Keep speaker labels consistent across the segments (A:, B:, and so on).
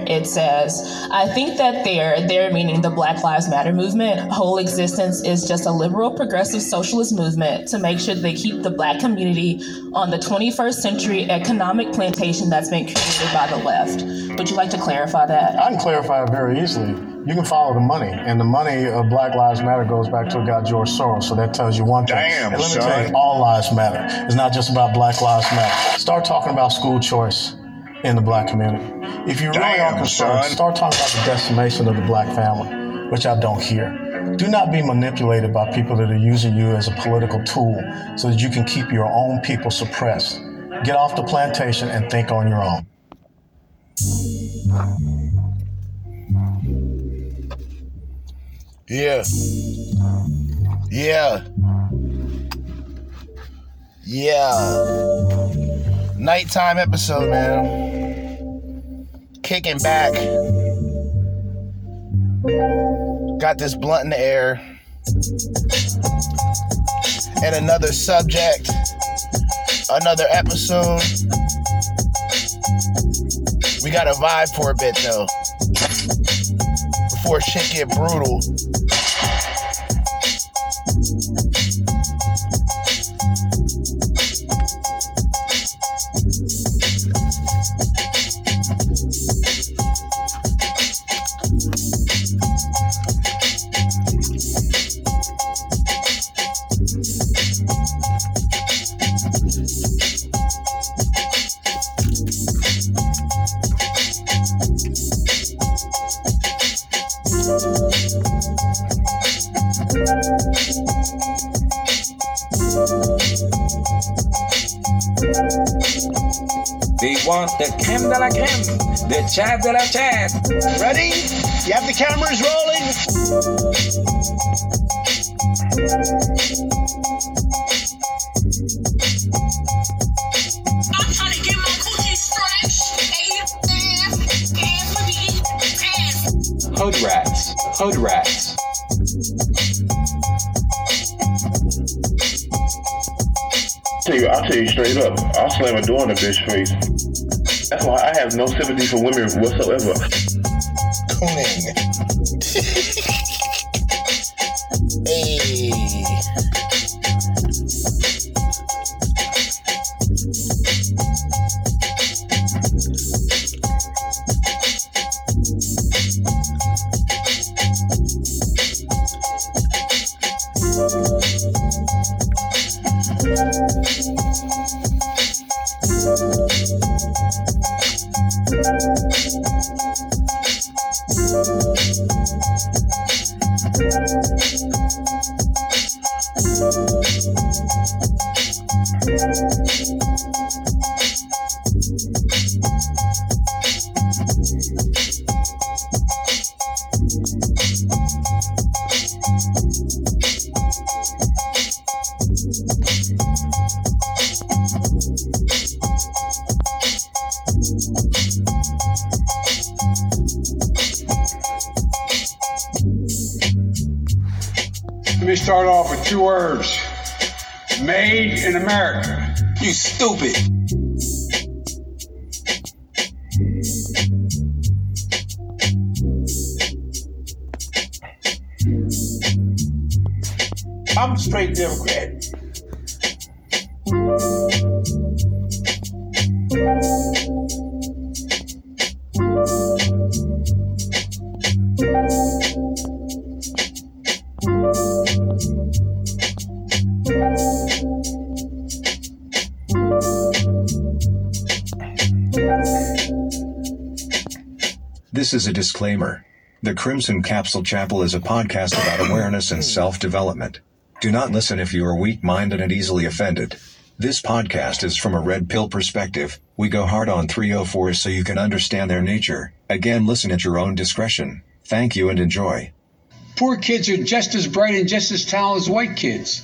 A: from. It says, I think that their, their meaning the Black Lives Matter movement, whole existence is just a liberal progressive socialist movement to make sure they keep the black community on the 21st century economic plantation that's been created by the left. Would you like to clarify that?
B: I can clarify it very easily. You can follow the money, and the money of Black Lives Matter goes back to a guy George Soros. So that tells you one thing.
C: Damn,
B: and let me
C: son.
B: tell you, all lives matter. It's not just about Black Lives Matter. Start talking about school choice in the black community. If you really
C: Damn,
B: are concerned,
C: son.
B: start talking about the decimation of the black family, which I don't hear. Do not be manipulated by people that are using you as a political tool so that you can keep your own people suppressed. Get off the plantation and think on your own.
D: Yeah. Yeah. Yeah. Nighttime episode, man. Kicking back. Got this blunt in the air. And another subject. Another episode. We got to vibe for a bit though. Before shit get brutal.
E: They want the creme de la creme, the chat de la chat.
F: Ready? You have the cameras rolling?
G: I'm trying to get my eat ass.
E: Hood rats, hood rats.
H: I'll tell you straight up. I'll slam a door in a bitch face.
C: That's why I have no sympathy for women whatsoever.
I: Is a disclaimer. The Crimson Capsule Chapel is a podcast about awareness and self development. Do not listen if you are weak minded and easily offended. This podcast is from a red pill perspective. We go hard on 304s so you can understand their nature. Again, listen at your own discretion. Thank you and enjoy.
H: Poor kids are just as bright and just as talented as white kids.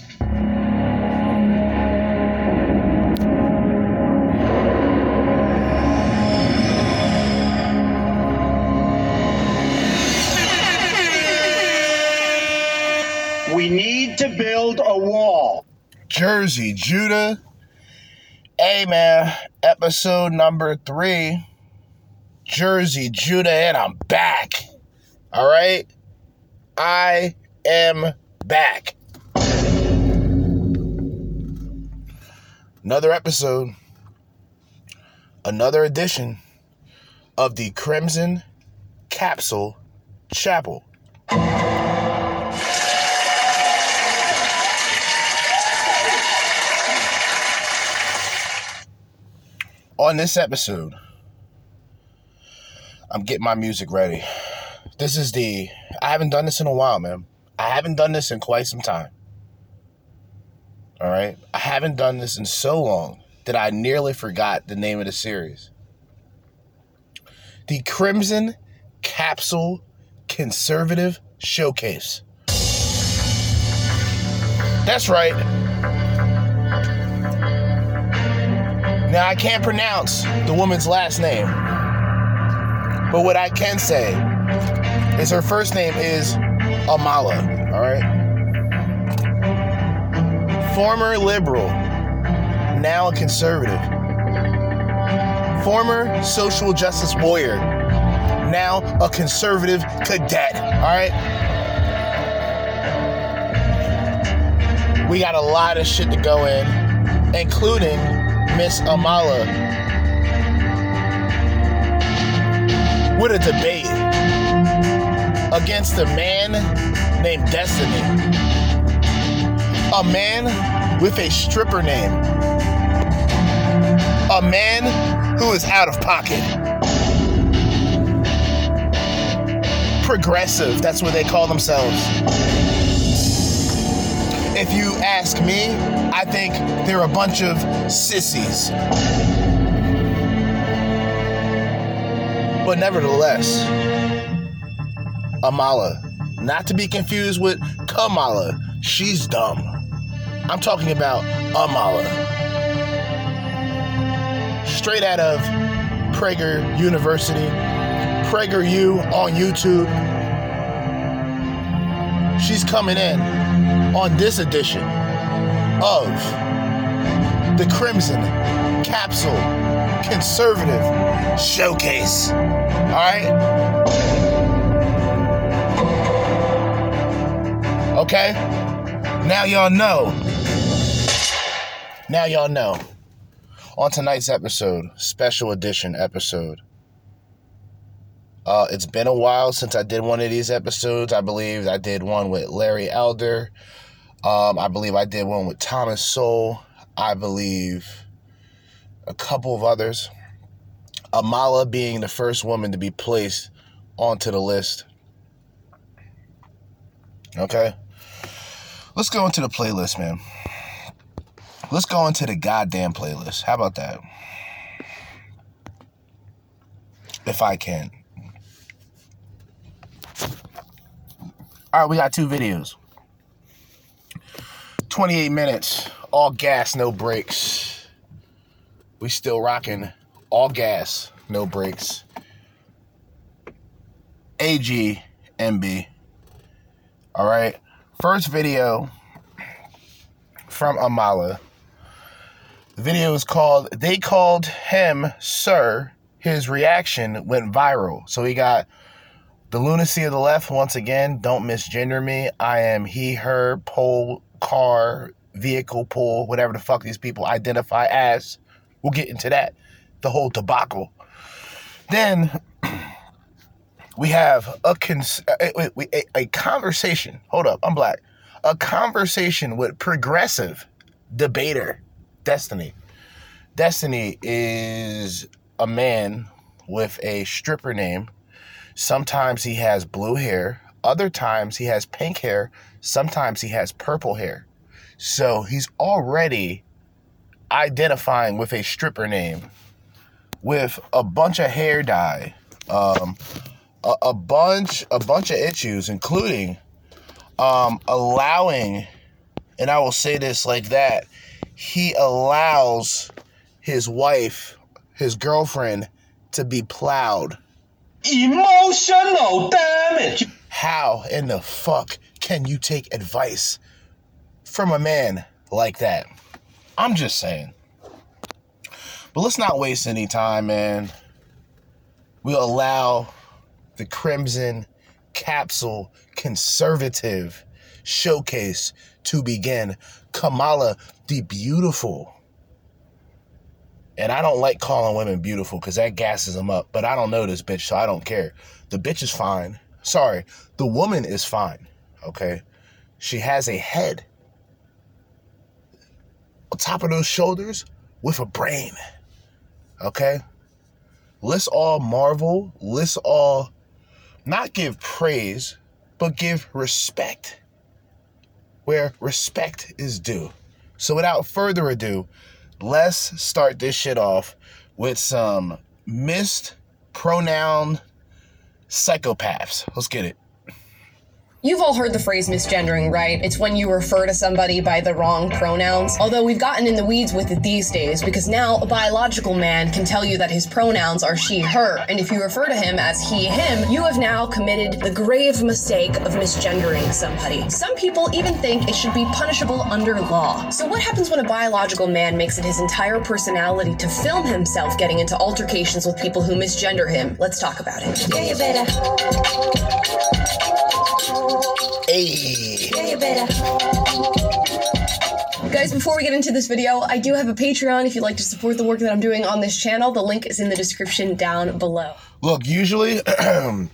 D: Jerzee, Judah. Hey, man. Episode number three. Jerzee, Judah, and I'm back. All right? I am back. Another episode, another edition of the Crimson Capsule Chapel. On this episode, I'm getting my music ready. This is the, I haven't done this in a while, man. I haven't done this in quite some time. All right. I haven't done this in so long that I nearly forgot the name of the series. The Crimson Capsule Conservative Showcase. That's right. Now, I can't pronounce the woman's last name, but what I can say is her first name is Amala, all right? Former liberal, now a conservative. Former social justice warrior, now a conservative cadet, all right? We got a lot of shit to go in, including Miss Amala with a debate against a man named Destiny. A man with a stripper name. A man who is out of pocket. Progressive, that's what they call themselves. If you ask me, I think they're a bunch of sissies. But nevertheless, Amala, not to be confused with Kamala, she's dumb. I'm talking about Amala. Straight out of Prager University, Prager U on YouTube. She's coming in on this edition of the Crimson Capsule conservative showcase. All right? Okay? Now y'all know. Now y'all know. On tonight's episode, special edition episode. Uh, it's been a while since I did one of these episodes. I believe I did one with Larry Elder. Um, I believe I did one with Thomas Sowell. I believe a couple of others. Amala being the first woman to be placed onto the list. Okay. Let's go into the playlist, man. Let's go into the goddamn playlist. How about that? If I can. All right, we got two videos. 28 minutes, all gas, no brakes. We still rocking all gas, no brakes. AG MB. All right. First video from Amala. The video is called They Called Him Sir. His reaction went viral. So he got the lunacy of the left once again. Don't misgender me. I am he, her, pole, car, vehicle, pull, whatever the fuck these people identify as. We'll get into that. The whole debacle. Then we have a, cons- uh, a, a, a conversation. Hold up, I'm black. A conversation with progressive debater Destiny. Destiny is a man with a stripper name. Sometimes he has blue hair, other times he has pink hair, sometimes he has purple hair. So he's already identifying with a stripper name with a bunch of hair dye, um, a, a bunch a bunch of issues, including um, allowing, and I will say this like that, he allows his wife, his girlfriend, to be plowed.
F: Emotional damage.
D: How in the fuck can you take advice from a man like that? I'm just saying. But let's not waste any time, man. We'll allow the Crimson Capsule Conservative Showcase to begin. Kamala the Beautiful. And I don't like calling women beautiful because that gasses them up. But I don't know this bitch, so I don't care. The bitch is fine. Sorry, the woman is fine. Okay? She has a head on top of those shoulders with a brain. Okay? Let's all marvel. Let's all not give praise, but give respect where respect is due. So without further ado, let's start this shit off with some missed pronoun psychopaths. Let's get it.
J: You've all heard the phrase misgendering, right? It's when you refer to somebody by the wrong pronouns. Although we've gotten in the weeds with it these days because now a biological man can tell you that his pronouns are she, her. And if you refer to him as he, him, you have now committed the grave mistake of misgendering somebody. Some people even think it should be punishable under law. So, what happens when a biological man makes it his entire personality to film himself getting into altercations with people who misgender him? Let's talk about it. Yeah, you better.
D: Hey.
J: Guys, before we get into this video, I do have a Patreon if you'd like to support the work that I'm doing on this channel. The link is in the description down below.
D: Look, usually, and,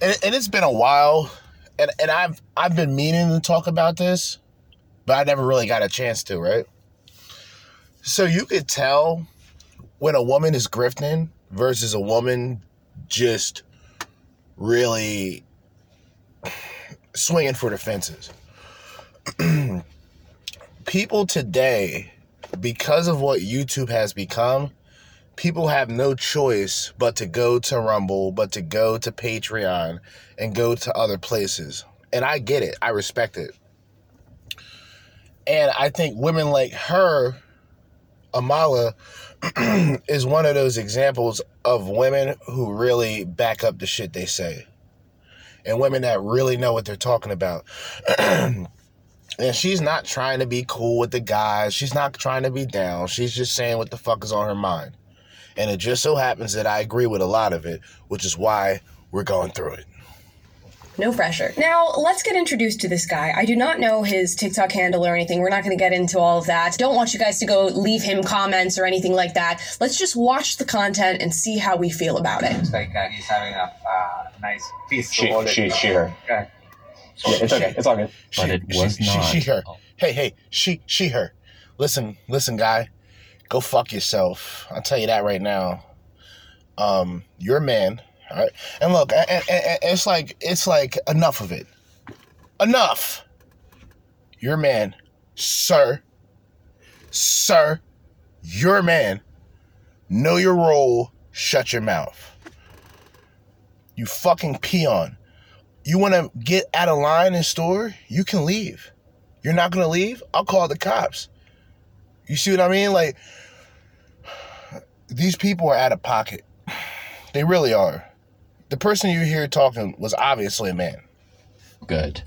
D: and it's been a while, and, and I've I've been meaning to talk about this, but I never really got a chance to, right? So you could tell when a woman is grifting versus a woman just really swinging for the fences. people today, because of what YouTube has become, people have no choice but to go to Rumble, but to go to Patreon and go to other places. And I get it, I respect it. And I think women like her, Amala, is one of those examples of women who really back up the shit they say. And women that really know what they're talking about. and she's not trying to be cool with the guys. She's not trying to be down. She's just saying what the fuck is on her mind. And it just so happens that I agree with a lot of it, which is why we're going through it.
J: No pressure. Now, let's get introduced to this guy. I do not know his TikTok handle or anything. We're not going to get into all of that. Don't want you guys to go leave him comments or anything like that. Let's just watch the content and see how we feel about it.
K: It's like uh, he's having a uh, nice piece
L: She-
K: to hold it.
L: she- she, her.
K: Okay.
L: Yeah, it's okay. It's all good.
D: But She, she, she, she, her. Hey, hey, she, she, her. Listen, listen, guy. Go fuck yourself. I'll tell you that right now. Um, you're a man, all right? And look, it's like, it's like enough of it. Enough. You're man, sir. Sir, you're man. Know your role. Shut your mouth. You fucking peon. You want to get out of line in store? You can leave. You're not to leave? I'll call the cops. You see what I mean? Like, these people are out of pocket. They really are. The person you hear talking was obviously a man.
L: Good.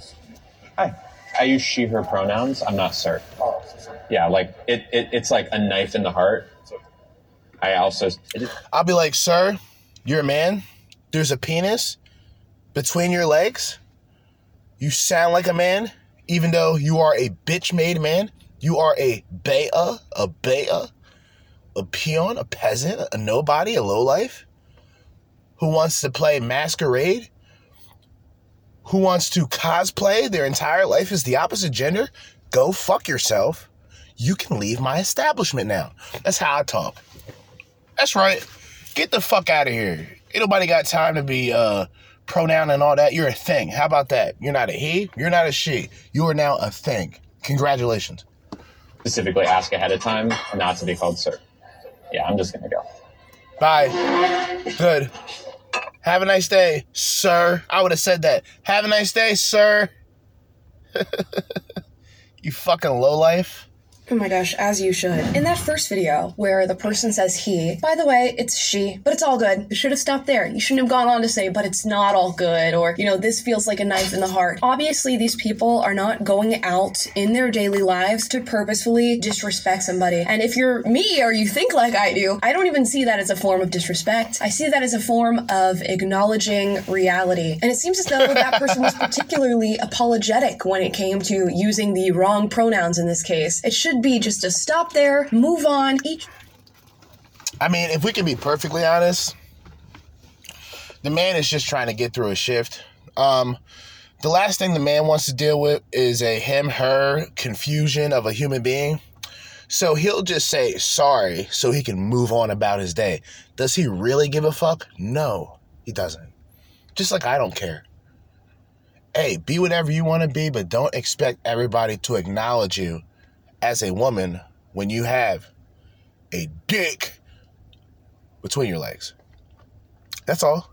L: Hi. I use she, her pronouns. I'm not sir. Yeah, like it, it it's like a knife in the heart. I also
D: I'll be like, sir, you're a man. There's a penis between your legs. You sound like a man, even though you are a bitch made man. You are a bea, a bea, a peon, a peasant, a nobody, a lowlife who wants to play masquerade, who wants to cosplay their entire life as the opposite gender. Go fuck yourself. You can leave my establishment now. That's how I talk. That's right. Get the fuck out of here. Ain't nobody got time to be uh pronoun and all that. You're a thing. How about that? You're not a he, you're not a she. You are now a thing. Congratulations.
L: specifically ask ahead of time not to be called sir. Yeah, I'm just gonna go.
D: Bye. Good. Have a nice day, sir. I would have said that. Have a nice day, sir. you fucking lowlife.
J: Oh my gosh, as you should. In that first video where the person says he, by the way, it's she, but it's all good. You should have stopped there. You shouldn't have gone on to say, but it's not all good, or, you know, this feels like a knife in the heart. Obviously, these people are not going out in their daily lives to purposefully disrespect somebody. And if you're me or you think like I do, I don't even see that as a form of disrespect. I see that as a form of acknowledging reality. And it seems as though that person was particularly apologetic when it came to using the wrong pronouns in this case. It should be just a stop there, move on, each
D: I mean, if we can be perfectly honest, the man is just trying to get through a shift. Um, the last thing the man wants to deal with is a him her confusion of a human being. So he'll just say sorry so he can move on about his day. Does he really give a fuck? No, he doesn't. Just like I don't care. Hey, be whatever you want to be, but don't expect everybody to acknowledge you as a woman when you have a dick between your legs. That's all.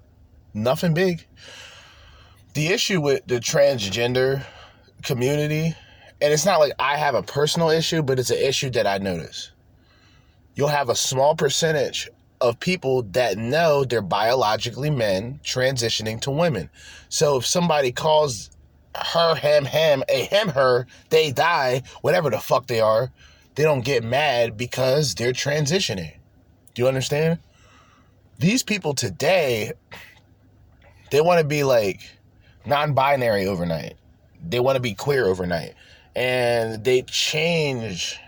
D: Nothing big. The issue with the transgender community, and it's not like I have a personal issue, but it's an issue that I notice. You'll have a small percentage of people that know they're biologically men transitioning to women. So if somebody calls her, him, him, a him, her, they die, whatever the fuck they are, they don't get mad because they're transitioning. Do you understand? These people today, they want to be like non binary overnight. They want to be queer overnight. And they change.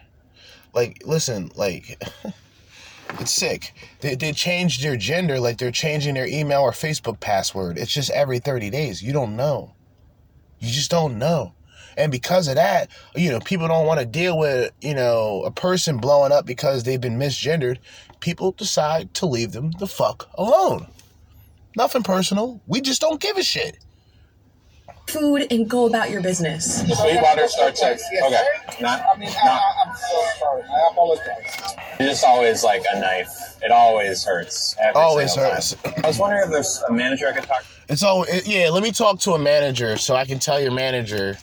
D: Like, listen, like, it's sick. They, they change their gender like they're changing their email or Facebook password. It's just every 30 days. You don't know. You just don't know. And because of that, you know, people don't want to deal with, you know, a person blowing up because they've been misgendered. People decide to leave them the fuck alone. Nothing personal. We just don't give a shit.
J: food and go about your business.
L: The Sweetwater starts at okay. Not,
K: I mean, I,
L: not
K: I, I'm so sorry. I apologize.
L: it's always like a knife. It always hurts. Every
D: Always hurts.
L: time. I was wondering if there's a manager I could talk.
D: It's all it, yeah. Let me talk to a manager so I can tell your manager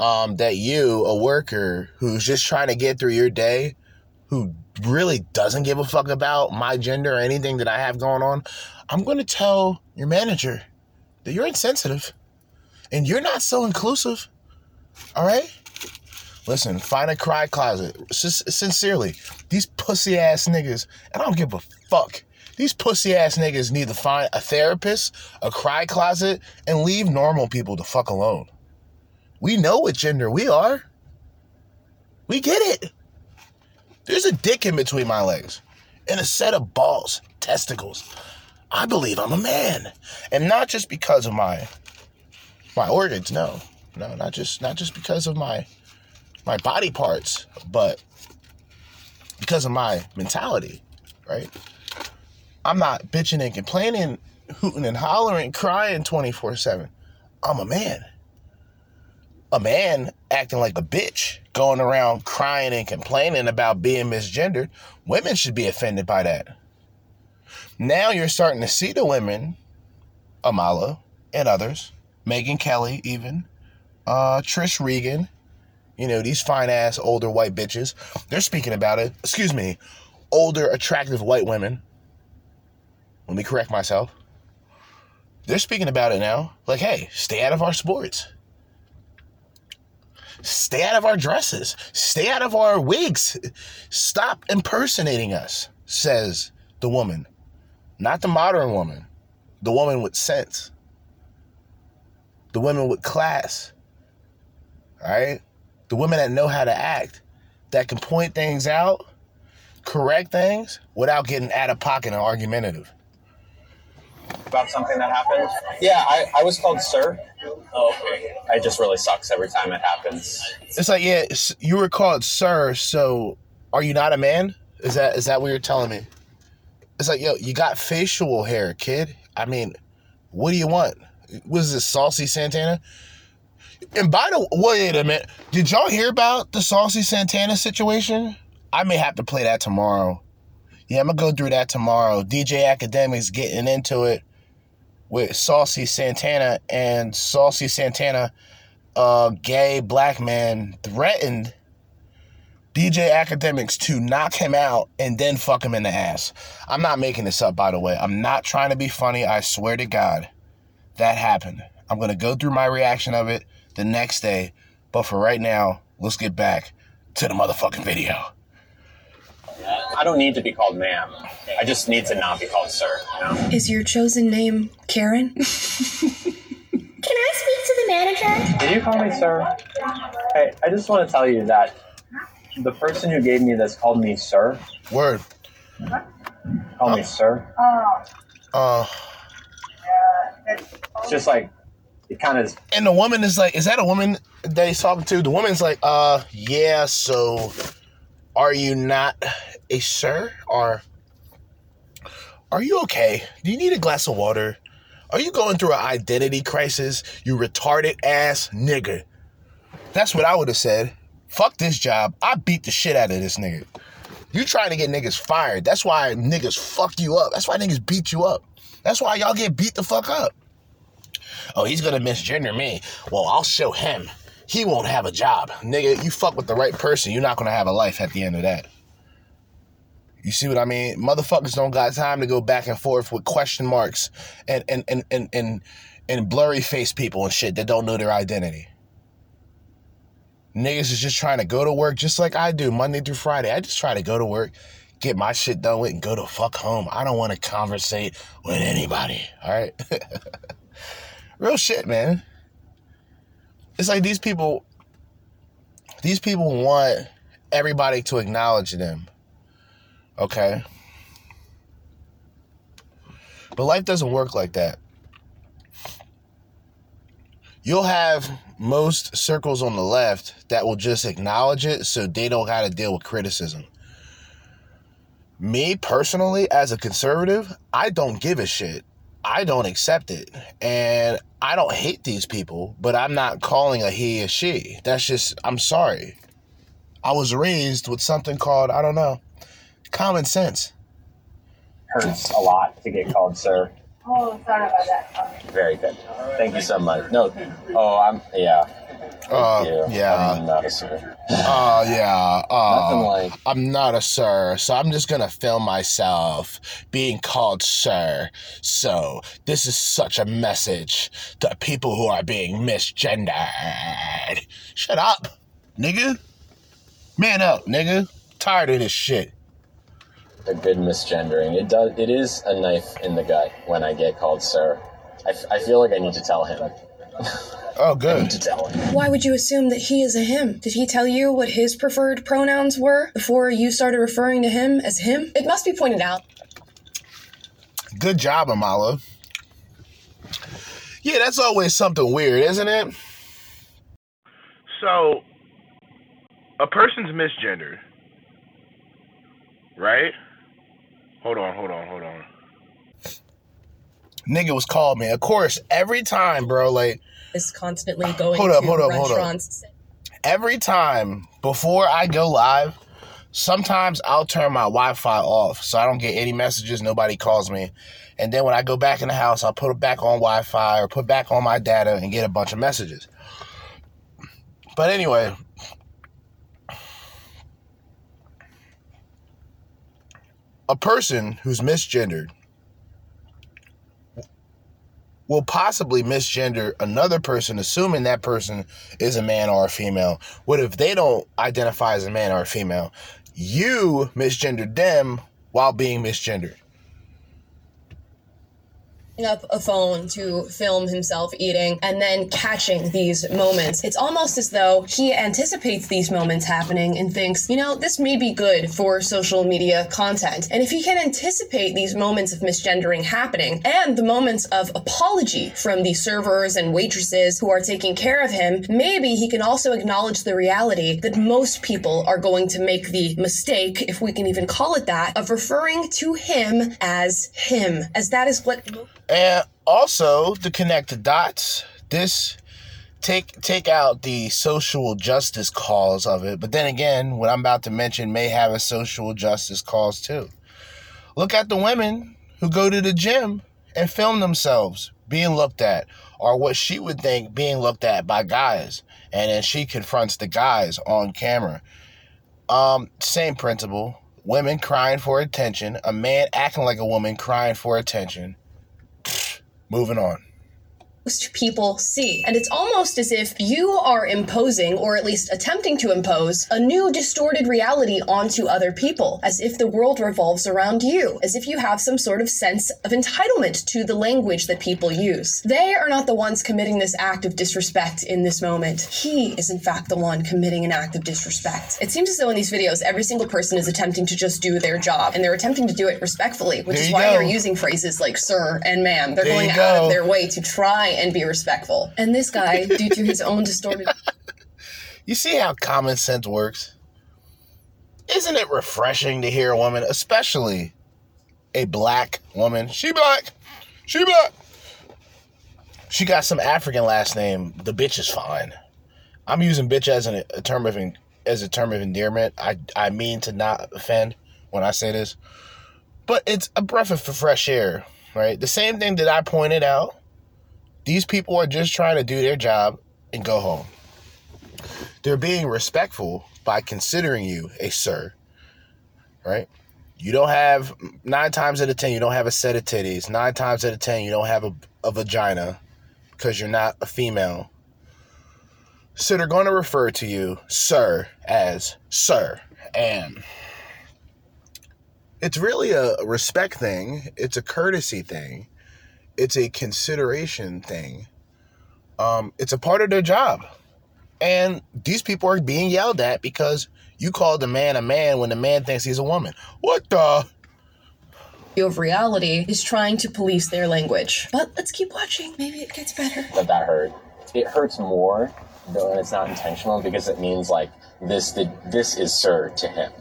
D: um, that you, a worker who's just trying to get through your day, who really doesn't give a fuck about my gender or anything that I have going on, I'm going to tell your manager that you're insensitive and you're not so inclusive. All right. Listen, find a cry closet. S- sincerely, these pussy ass niggas, and I don't give a fuck. These pussy ass niggas need to find a therapist, a cry closet, and leave normal people to fuck alone. We know what gender we are. We get it. There's a dick in between my legs and a set of balls, testicles. I believe I'm a man. And not just because of my my organs, no. No, not just not just because of my my body parts, but because of my mentality, right? I'm not bitching and complaining, hooting and hollering, crying 24 7. I'm a man. A man acting like a bitch, going around crying and complaining about being misgendered. Women should be offended by that. Now you're starting to see the women, Amala and others, Megyn Kelly, even, uh, Trish Regan, you know, these fine ass older white bitches, they're speaking about it. Excuse me, older, attractive white women. Let me correct myself. They're speaking about it now. Like, hey, stay out of our sports. Stay out of our dresses. Stay out of our wigs. Stop impersonating us, says the woman. Not the modern woman, the woman with sense, the woman with class. All right? The women that know how to act, that can point things out, correct things without getting out of pocket and argumentative.
L: About something that happened? Yeah, I, I was called sir. Oh, okay. It just really sucks every time it happens.
D: It's like, yeah, you were called sir, so are you not a man? Is that is that what you're telling me? It's like, yo, you got facial hair, kid. I mean, what do you want? Was this Saucy Santana? And by the wait a minute, did y'all hear about the Saucy Santana situation? I may have to play that tomorrow. Yeah, I'm gonna go through that tomorrow. DJ Akademiks getting into it with Saucy Santana and Saucy Santana, uh, gay black man threatened DJ Akademiks to knock him out and then fuck him in the ass. I'm not making this up, by the way. I'm not trying to be funny. I swear to God, that happened. I'm gonna go through my reaction of it the next day. But for right now, let's get back to the motherfucking video.
L: I don't need to be called ma'am. I just need to not be called sir. You know?
J: Is your chosen name Karen?
G: Can I speak to the manager?
L: Can you call me sir? Hey, I just want to tell you that the person who gave me this called me sir.
D: Word.
L: Call me sir. Oh. Oh.
D: Uh,
L: It's just like it kind of.
D: and the woman is like, is that a woman that he's talking to? The woman's like, uh, yeah, so are you not a sir? Or are you okay? Do you need a glass of water? Are you going through an identity crisis? You retarded ass nigga. That's what I would have said. Fuck this job. I beat the shit out of this nigga. You trying to get niggas fired. That's why niggas fuck you up. That's why niggas beat you up. That's why y'all get beat the fuck up. Oh, he's gonna misgender me. Well, I'll show him. He won't have a job. Nigga, you fuck with the right person, you're not gonna have a life at the end of that. You see what I mean? Motherfuckers don't got time to go back and forth with question marks and and and and and, and blurry face people and shit that don't know their identity. Niggas is just trying to go to work just like I do Monday through Friday. I just try to go to work, get my shit done with, and go to fuck home. I don't want to conversate with anybody. All right. Real shit, man. It's like these people, these people want everybody to acknowledge them. Okay. But life doesn't work like that. You'll have most circles on the left that will just acknowledge it so they don't got to deal with criticism. Me personally, as a conservative, I don't give a shit. I don't accept it. And I don't hate these people, but I'm not calling a he or she. That's just, I'm sorry. I was raised with something called, I don't know, common sense.
L: Hurts a lot to get called sir.
G: Oh, sorry about that.
L: Very good. Thank you so much. No. Oh, I'm. Yeah.
D: Uh,
L: you.
D: yeah.
L: I'm not a sir.
D: Oh, yeah. Uh,
L: like.
D: I'm not a sir, so I'm just gonna film myself being called sir. So, this is such a message to people who are being misgendered. Shut up, nigga. Man up, nigga. Tired of this shit.
L: a good misgendering. It does. It is a knife in the gut when I get called sir. I, f- I feel like I need to tell him.
D: Oh,
L: I
D: good.
L: need to tell him.
J: Why would you assume that he is a him? Did he tell you what his preferred pronouns were before you started referring to him as him? It must be pointed out
D: Good job, Amala. Yeah, that's always something weird, isn't it? So, a person's misgendered, right? Hold on, hold on, hold on. Nigga was called me. Of course, every time, bro, like,
J: is constantly going
D: Hold up,
J: to
D: hold up, hold up.
J: restaurants.
D: every time before I go live, sometimes I'll turn my Wi Fi off so I don't get any messages, nobody calls me. And then when I go back in the house, I'll put it back on Wi Fi or put back on my data and get a bunch of messages. But anyway, a person who's misgendered will possibly misgender another person, assuming that person is a man or a female. What if they don't identify as a man or a female? You misgendered them while being misgendered.
J: Up a phone to film himself eating and then catching these moments. It's almost as though he anticipates these moments happening and thinks, you know, this may be good for social media content. And if he can anticipate these moments of misgendering happening and the moments of apology from the servers and waitresses who are taking care of him, maybe he can also acknowledge the reality that most people are going to make the mistake, if we can even call it that, of referring to him as him, as that is what
D: And also to connect the dots, this take take out the social justice cause of it. But then again, what I'm about to mention may have a social justice cause too. Look at the women who go to the gym and film themselves being looked at, or what she would think being looked at by guys, and then she confronts the guys on camera. Um, same principle. Women crying for attention, a man acting like a woman crying for attention. Moving on.
J: Most people see. And it's almost as if you are imposing, or at least attempting to impose, a new distorted reality onto other people, as if the world revolves around you, as if you have some sort of sense of entitlement to the language that people use. They are not the ones committing this act of disrespect in this moment. He is, in fact, the one committing an act of disrespect. It seems as though in these videos, every single person is attempting to just do their job, and they're attempting to do it respectfully, which
D: There
J: is why
D: go.
J: they're using phrases like sir and ma'am. They're
D: There
J: going out
D: go.
J: of their way to try and be respectful. And this guy, due to his own distorted
D: You see how common sense works? Isn't it refreshing to hear a woman, especially a black woman? She black. She black. She got some African last name. The bitch is fine. I'm using bitch as an, a term of as a term of endearment. I I mean to not offend when I say this, but it's a breath of fresh air, right? The same thing that I pointed out. These people are just trying to do their job and go home. They're being respectful by considering you a sir, right? You don't have nine times out of ten, you don't have a set of titties. Nine times out of ten, you don't have a, a vagina because you're not a female. So they're going to refer to you, sir, as sir. And it's really a respect thing, it's a courtesy thing, it's a consideration thing. Um, it's a part of their job. And these people are being yelled at because you called the man a man when the man thinks he's a woman. What the?
J: view of reality is trying to police their language. But let's keep watching. Maybe it gets better.
L: that that hurt. It hurts more though, and it's not intentional because it means like this. The, this is sir to him.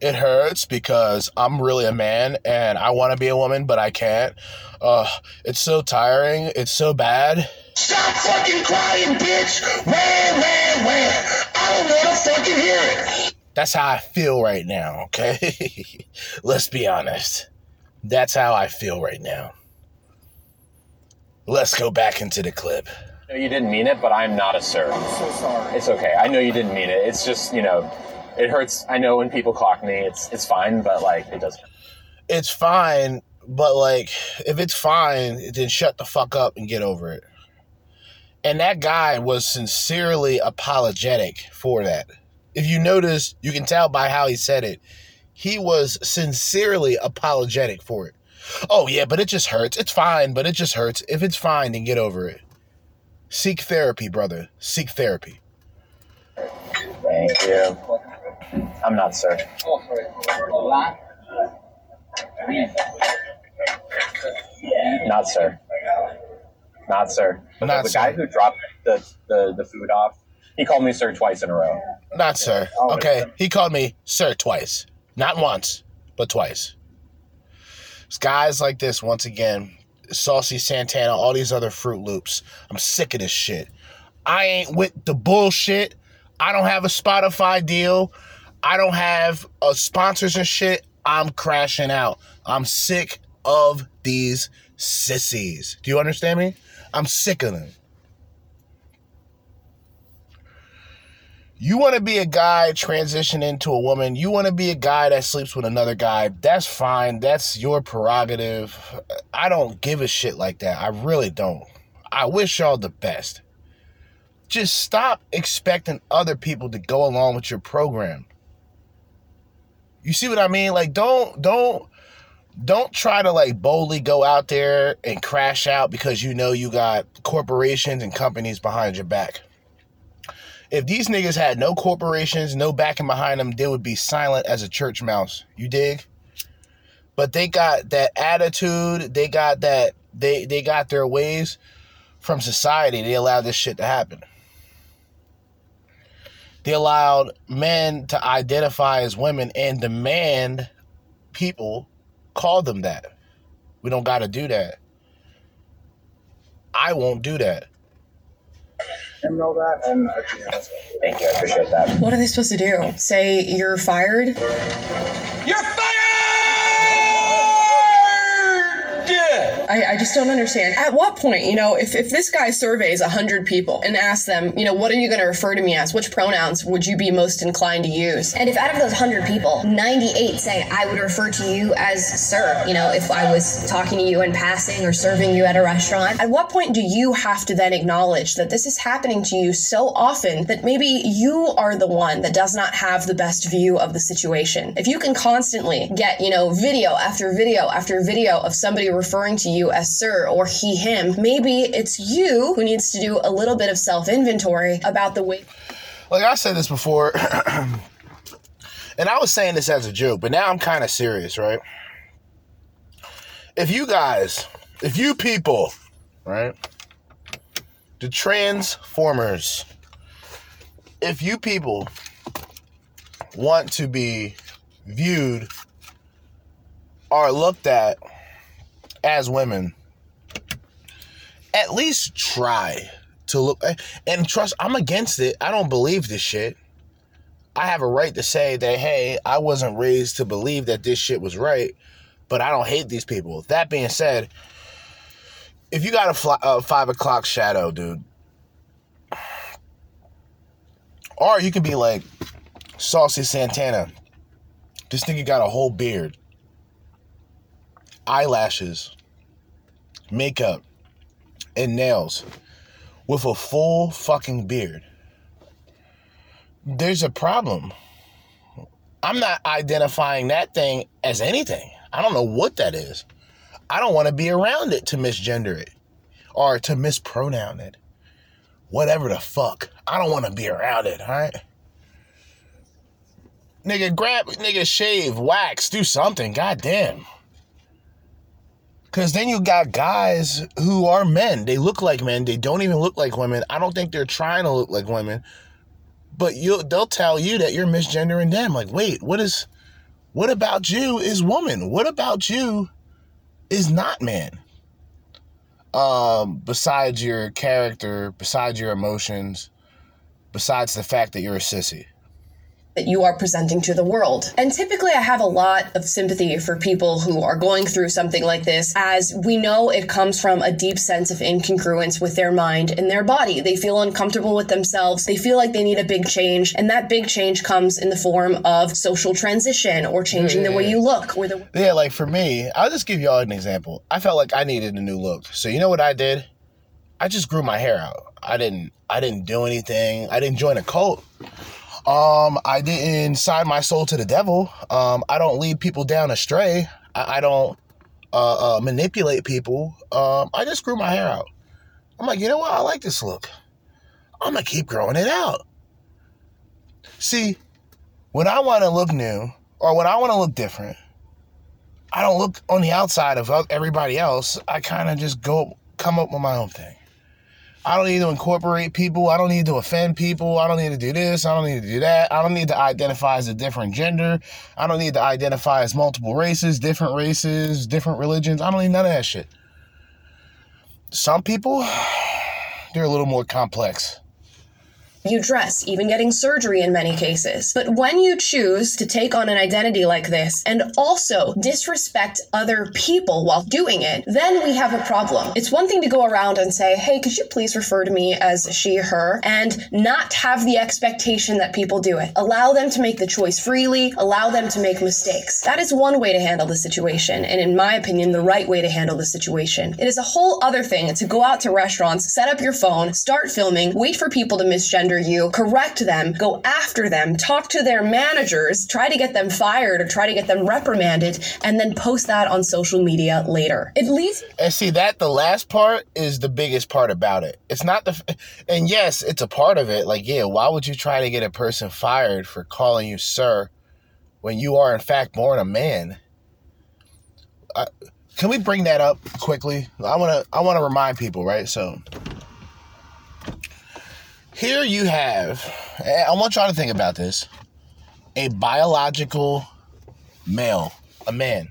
D: It hurts because I'm really a man and I want to be a woman, but I can't. Uh, it's so tiring. It's so bad.
F: Stop fucking crying, bitch! Where, where, where? I don't want to fucking hear it.
D: That's how I feel right now, okay? Let's be honest. That's how I feel right now. Let's go back into the clip.
L: No, you didn't mean it, but I'm not a sir. I'm so sorry. It's okay. I know you didn't mean it. It's just you know, it hurts. I know when people clock me, it's it's fine, but like it does.
D: It's fine, but like, if it's fine, then shut the fuck up and get over it. And that guy was sincerely apologetic for that. If you notice, you can tell by how he said it. he was sincerely apologetic for it. Oh, yeah, but it just hurts. It's fine, but it just hurts. If it's fine, then get over it. Seek therapy, brother. Seek therapy.
L: Thank you. I'm not, sir. Not, sir. Not, sir.
D: Not,
L: the guy who dropped the, the, the food off, he called me sir twice in a row.
D: Not sir. Oh. Okay, he called me sir twice. Not once, but twice. It's guys like this, once again, Saucy Santana, all these other Fruit Loops. I'm sick of this shit. I ain't with the bullshit. I don't have a Spotify deal. I don't have uh, sponsors and shit. I'm crashing out. I'm sick of these sissies. Do you understand me? I'm sick of them. You want to be a guy transition into a woman. You want to be a guy that sleeps with another guy. That's fine. That's your prerogative. I don't give a shit like that. I really don't. I wish y'all the best. Just stop expecting other people to go along with your program. You see what I mean? Like don't don't don't try to like boldly go out there and crash out because you know you got corporations and companies behind your back. If these niggas had no corporations, no backing behind them, they would be silent as a church mouse. You dig? But they got that attitude, they got that they they got their ways from society. They allowed this shit to happen. They allowed men to identify as women and demand people call them that. We don't got to do that. I won't do that.
K: And know that, and
L: Thank you. I appreciate that.
J: What are they supposed to do? Say you're fired?
E: You're fired!
J: I, I just don't understand. At what point, you know, if, if this guy surveys 100 people and asks them, you know, what are you going to refer to me as? Which pronouns would you be most inclined to use?
M: And if out of those 100 people, 98 say, I would refer to you as sir, you know, if I was talking to you in passing or serving you at a restaurant.
J: At what point do you have to then acknowledge that this is happening to you so often that maybe you are the one that does not have the best view of the situation? If you can constantly get, you know, video after video after video of somebody referring to you as sir or he, him, maybe it's you who needs to do a little bit of self inventory about the way.
D: Like I said this before, and I was saying this as a joke, but now I'm kind of serious, right? If you guys, if you people, right, the transformers, if you people want to be viewed or looked at as women, at least try to look eh, and trust I'm against it. I don't believe this shit. I have a right to say that hey, I wasn't raised to believe that this shit was right, but I don't hate these people. That being said, if you got a, fly, a five o'clock shadow, dude, or you can be like Saucy Santana. This nigga got a whole beard, eyelashes, makeup, and nails with a full fucking beard. There's a problem. I'm not identifying that thing as anything. I don't know what that is. I don't want to be around it to misgender it or to mispronoun it. Whatever the fuck. I don't want to be around it, all right? Nigga, grab, nigga, shave, wax, do something. Goddamn. Because then you got guys who are men. They look like men. They don't even look like women. I don't think they're trying to look like women. But you they'll tell you that you're misgendering them. Like, wait, what is what about you is woman? What about you is not man? Um, besides your character, besides your emotions, besides the fact that you're a sissy.
J: That you are presenting to the world. And typically, I have a lot of sympathy for people who are going through something like this, as we know it comes from a deep sense of incongruence with their mind and their body. They feel uncomfortable with themselves, they feel like they need a big change, and that big change comes in the form of social transition or changing the way you look or the
D: Yeah, like for me, I'll just give y'all an example. I felt like I needed a new look. So you know what I did? I just grew my hair out. I didn't I didn't do anything. I didn't join a cult. Um, I didn't sign my soul to the devil. Um, I don't lead people down astray. I, I don't uh, uh, manipulate people. Um, I just grew my hair out. I'm like, you know what? I like this look. I'm gonna keep growing it out. See, when I want to look new or when I want to look different, I don't look on the outside of everybody else. I kind of just go come up with my own thing. I don't need to incorporate people. I don't need to offend people. I don't need to do this. I don't need to do that. I don't need to identify as a different gender. I don't need to identify as multiple races, different races, different religions. I don't need none of that shit. Some people, they're a little more complex
J: you dress, even getting surgery in many cases. But when you choose to take on an identity like this and also disrespect other people while doing it, then we have a problem. It's one thing to go around and say, hey, could you please refer to me as she, her, and not have the expectation that people do it. Allow them to make the choice freely, allow them to make mistakes. That is one way to handle the situation, and in my opinion, the right way to handle the situation. It is a whole other thing to go out to restaurants, set up your phone, start filming, wait for people to misgender you, correct them, go after them, talk to their managers, try to get them fired or try to get them reprimanded, and then post that on social media later. It leads.
D: And see that the last part is the biggest part about it. It's not the, and yes, it's a part of it. Like, yeah, why would you try to get a person fired for calling you sir when you are in fact born a man? Uh, can we bring that up quickly? I want to I want to remind people, right? So here you have, eh, I want y'all to think about this a biological male, a man,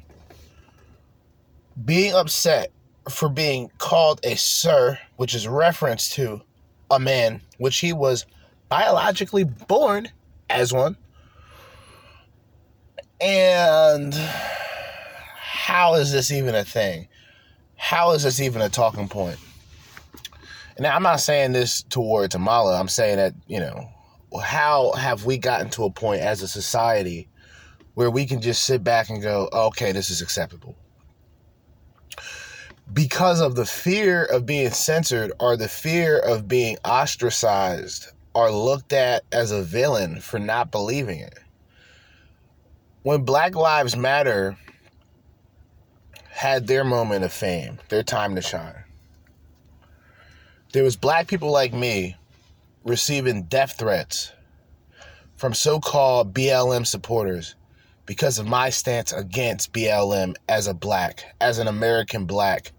D: being upset for being called a sir, which is reference to a man, which he was biologically born as one. And how is this even a thing? How is this even a talking point? Now, I'm not saying this towards Amala. I'm saying that, you know, how have we gotten to a point as a society where we can just sit back and go, okay, this is acceptable? Because of the fear of being censored or the fear of being ostracized or looked at as a villain for not believing it. When Black Lives Matter had their moment of fame, their time to shine there was black people like me receiving death threats from so-called BLM supporters because of my stance against BLM as a black, as an American black.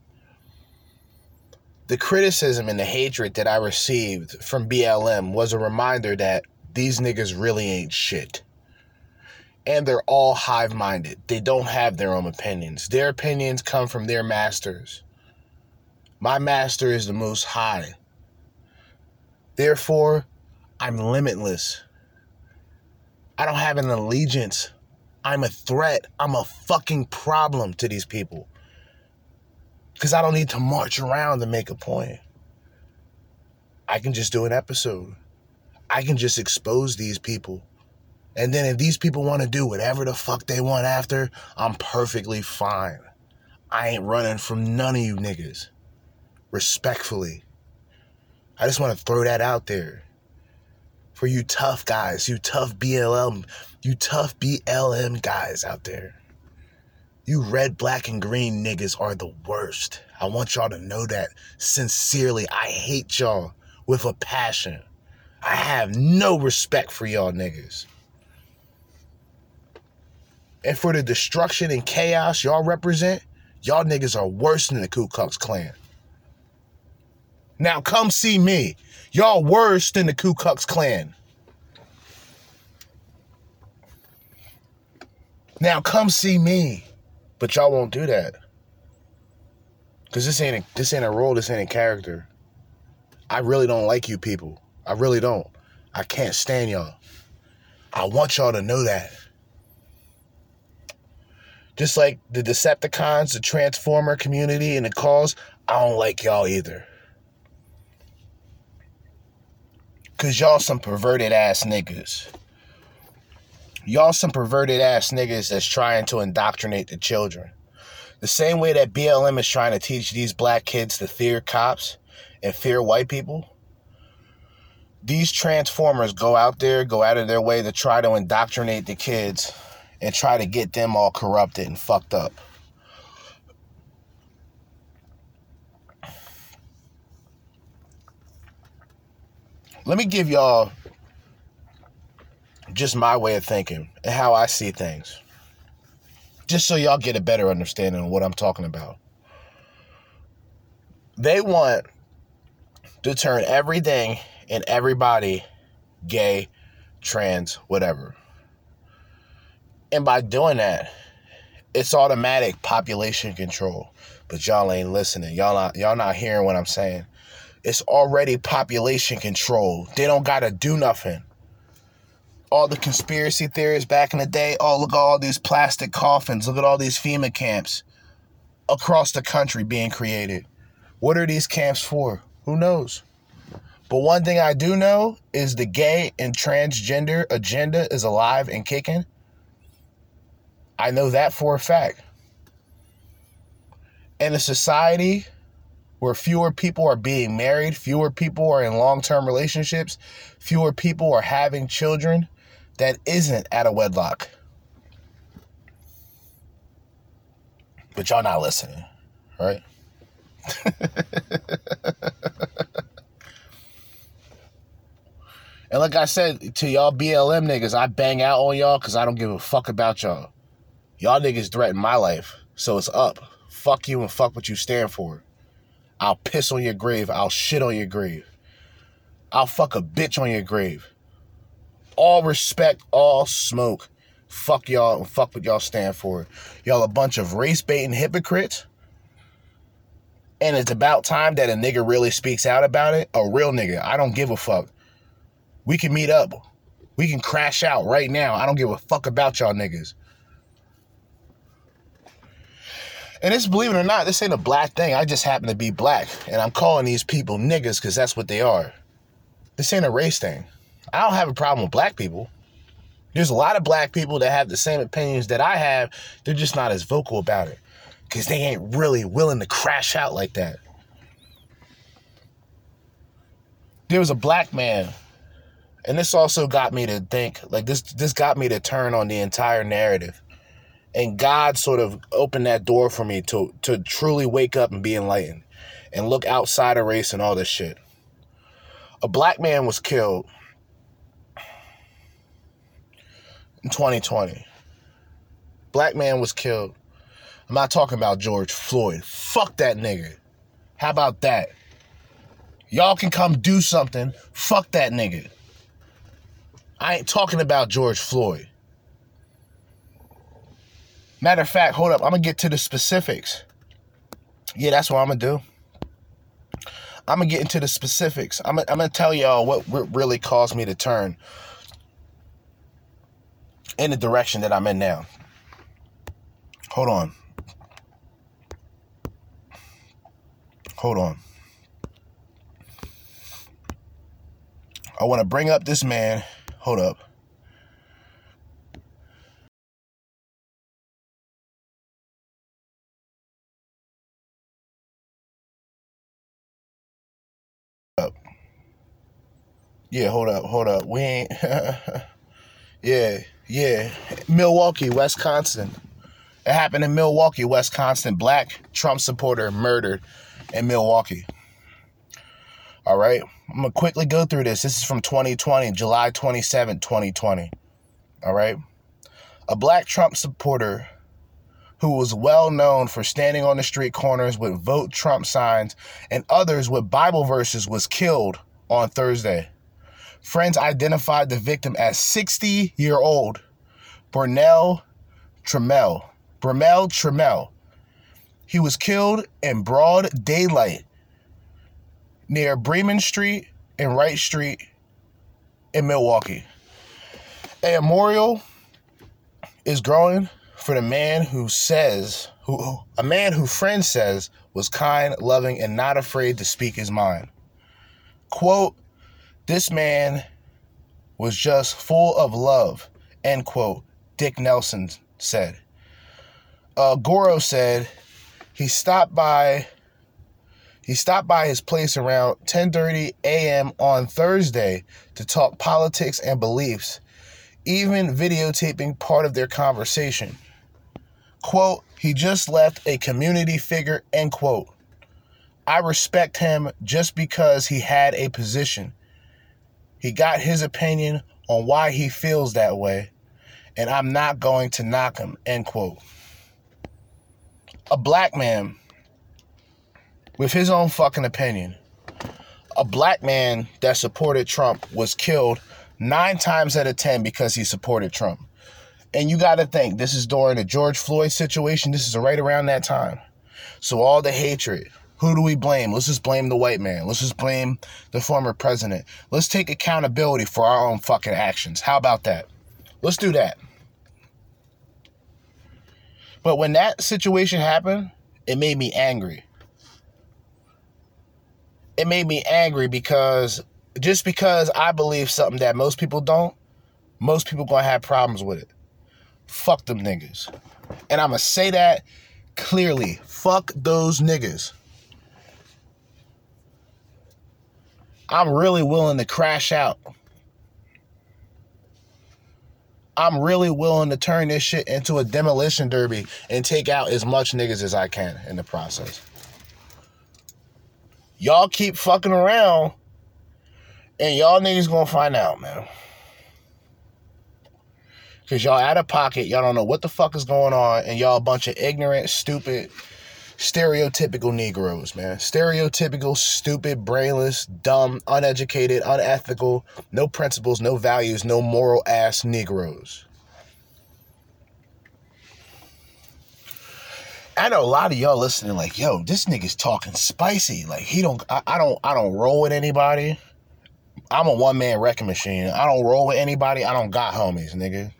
D: The criticism and the hatred that I received from BLM was a reminder that these niggas really ain't shit. And they're all hive minded. They don't have their own opinions. Their opinions come from their masters. My master is the most high. Therefore, I'm limitless. I don't have an allegiance. I'm a threat. I'm a fucking problem to these people. Because I don't need to march around to make a point. I can just do an episode. I can just expose these people. And then if these people want to do whatever the fuck they want after, I'm perfectly fine. I ain't running from none of you niggas respectfully. I just want to throw that out there for you tough guys, you tough BLM, you tough BLM guys out there. You red, black, and green niggas are the worst. I want y'all to know that sincerely. I hate y'all with a passion. I have no respect for y'all niggas. And for the destruction and chaos y'all represent, y'all niggas are worse than the Ku Klux Klan. Now come see me. Y'all worse than the Ku Klux Klan. Now come see me. But y'all won't do that. Cause this ain't a, this ain't a role, this ain't a character. I really don't like you people. I really don't. I can't stand y'all. I want y'all to know that. Just like the Decepticons, the Transformer community, and the cause, I don't like y'all either. Cause y'all some perverted ass niggas. Y'all some perverted ass niggas that's trying to indoctrinate the children. The same way that BLM is trying to teach these black kids to fear cops and fear white people. these transformers go out there, go out of their way to try to indoctrinate the kids and try to get them all corrupted and fucked up. Let me give y'all just my way of thinking and how I see things. Just so y'all get a better understanding of what I'm talking about. They want to turn everything and everybody gay, trans, whatever. And by doing that, it's automatic population control. But y'all ain't listening. Y'all not y'all not hearing what I'm saying. It's already population control. They don't gotta do nothing. All the conspiracy theories back in the day, oh look at all these plastic coffins, look at all these FEMA camps across the country being created. What are these camps for? Who knows? But one thing I do know is the gay and transgender agenda is alive and kicking. I know that for a fact. In a society where fewer people are being married, fewer people are in long term relationships, fewer people are having children that isn't at a wedlock. But y'all not listening, right? and like I said to y'all BLM niggas, I bang out on y'all because I don't give a fuck about y'all. Y'all niggas threaten my life, so it's up. Fuck you and fuck what you stand for. I'll piss on your grave. I'll shit on your grave. I'll fuck a bitch on your grave. All respect, all smoke. Fuck y'all and fuck what y'all stand for. Y'all a bunch of race baiting hypocrites. And it's about time that a nigga really speaks out about it. A real nigga. I don't give a fuck. We can meet up. We can crash out right now. I don't give a fuck about y'all niggas. And it's believe it or not, this ain't a black thing. I just happen to be black. And I'm calling these people niggas because that's what they are. This ain't a race thing. I don't have a problem with black people. There's a lot of black people that have the same opinions that I have. They're just not as vocal about it. Because they ain't really willing to crash out like that. There was a black man. And this also got me to think, like this this got me to turn on the entire narrative and God sort of opened that door for me to to truly wake up and be enlightened and look outside of race and all this shit. A black man was killed in 2020. Black man was killed. I'm not talking about George Floyd. Fuck that nigga. How about that? Y'all can come do something. Fuck that nigga. I ain't talking about George Floyd. Matter of fact, hold up. I'm going to get to the specifics. Yeah, that's what I'm going to do. I'm going to get into the specifics. I'm, I'm going to tell y'all what really caused me to turn in the direction that I'm in now. Hold on. Hold on. I want to bring up this man. Hold up. Yeah, hold up, hold up. We ain't. yeah, yeah. Milwaukee, Wisconsin. It happened in Milwaukee, Wisconsin. Black Trump supporter murdered in Milwaukee. All right. I'm going to quickly go through this. This is from 2020, July 27, 2020. All right. A black Trump supporter who was well known for standing on the street corners with vote Trump signs and others with Bible verses was killed on Thursday. Friends identified the victim as 60 year old Bernell Trammell. Bernell Trammell. He was killed in broad daylight near Bremen Street and Wright Street in Milwaukee. A memorial is growing for the man who says, who a man who friends says was kind, loving, and not afraid to speak his mind. Quote, this man was just full of love, end quote, Dick Nelson said. Uh, Goro said he stopped by He stopped by his place around 10:30 a.m. on Thursday to talk politics and beliefs, even videotaping part of their conversation. Quote, he just left a community figure, end quote. I respect him just because he had a position. He got his opinion on why he feels that way, and I'm not going to knock him, end quote. A black man with his own fucking opinion. A black man that supported Trump was killed nine times out of 10 because he supported Trump. And you got to think, this is during the George Floyd situation. This is right around that time. So, all the hatred, who do we blame? Let's just blame the white man. Let's just blame the former president. Let's take accountability for our own fucking actions. How about that? Let's do that. But when that situation happened, it made me angry. It made me angry because just because I believe something that most people don't, most people gonna have problems with it. Fuck them niggas. And I'm gonna say that clearly. Fuck those niggas. I'm really willing to crash out. I'm really willing to turn this shit into a demolition derby and take out as much niggas as I can in the process. Y'all keep fucking around and y'all niggas gonna find out, man. Cause y'all out of pocket, y'all don't know what the fuck is going on, and y'all a bunch of ignorant, stupid, stereotypical Negroes, man. Stereotypical, stupid, brainless, dumb, uneducated, unethical, no principles, no values, no moral ass Negroes. I know a lot of y'all listening, like, yo, this nigga's talking spicy. Like, he don't, I, I don't, I don't roll with anybody. I'm a one man wrecking machine. I don't roll with anybody. I don't got homies, nigga.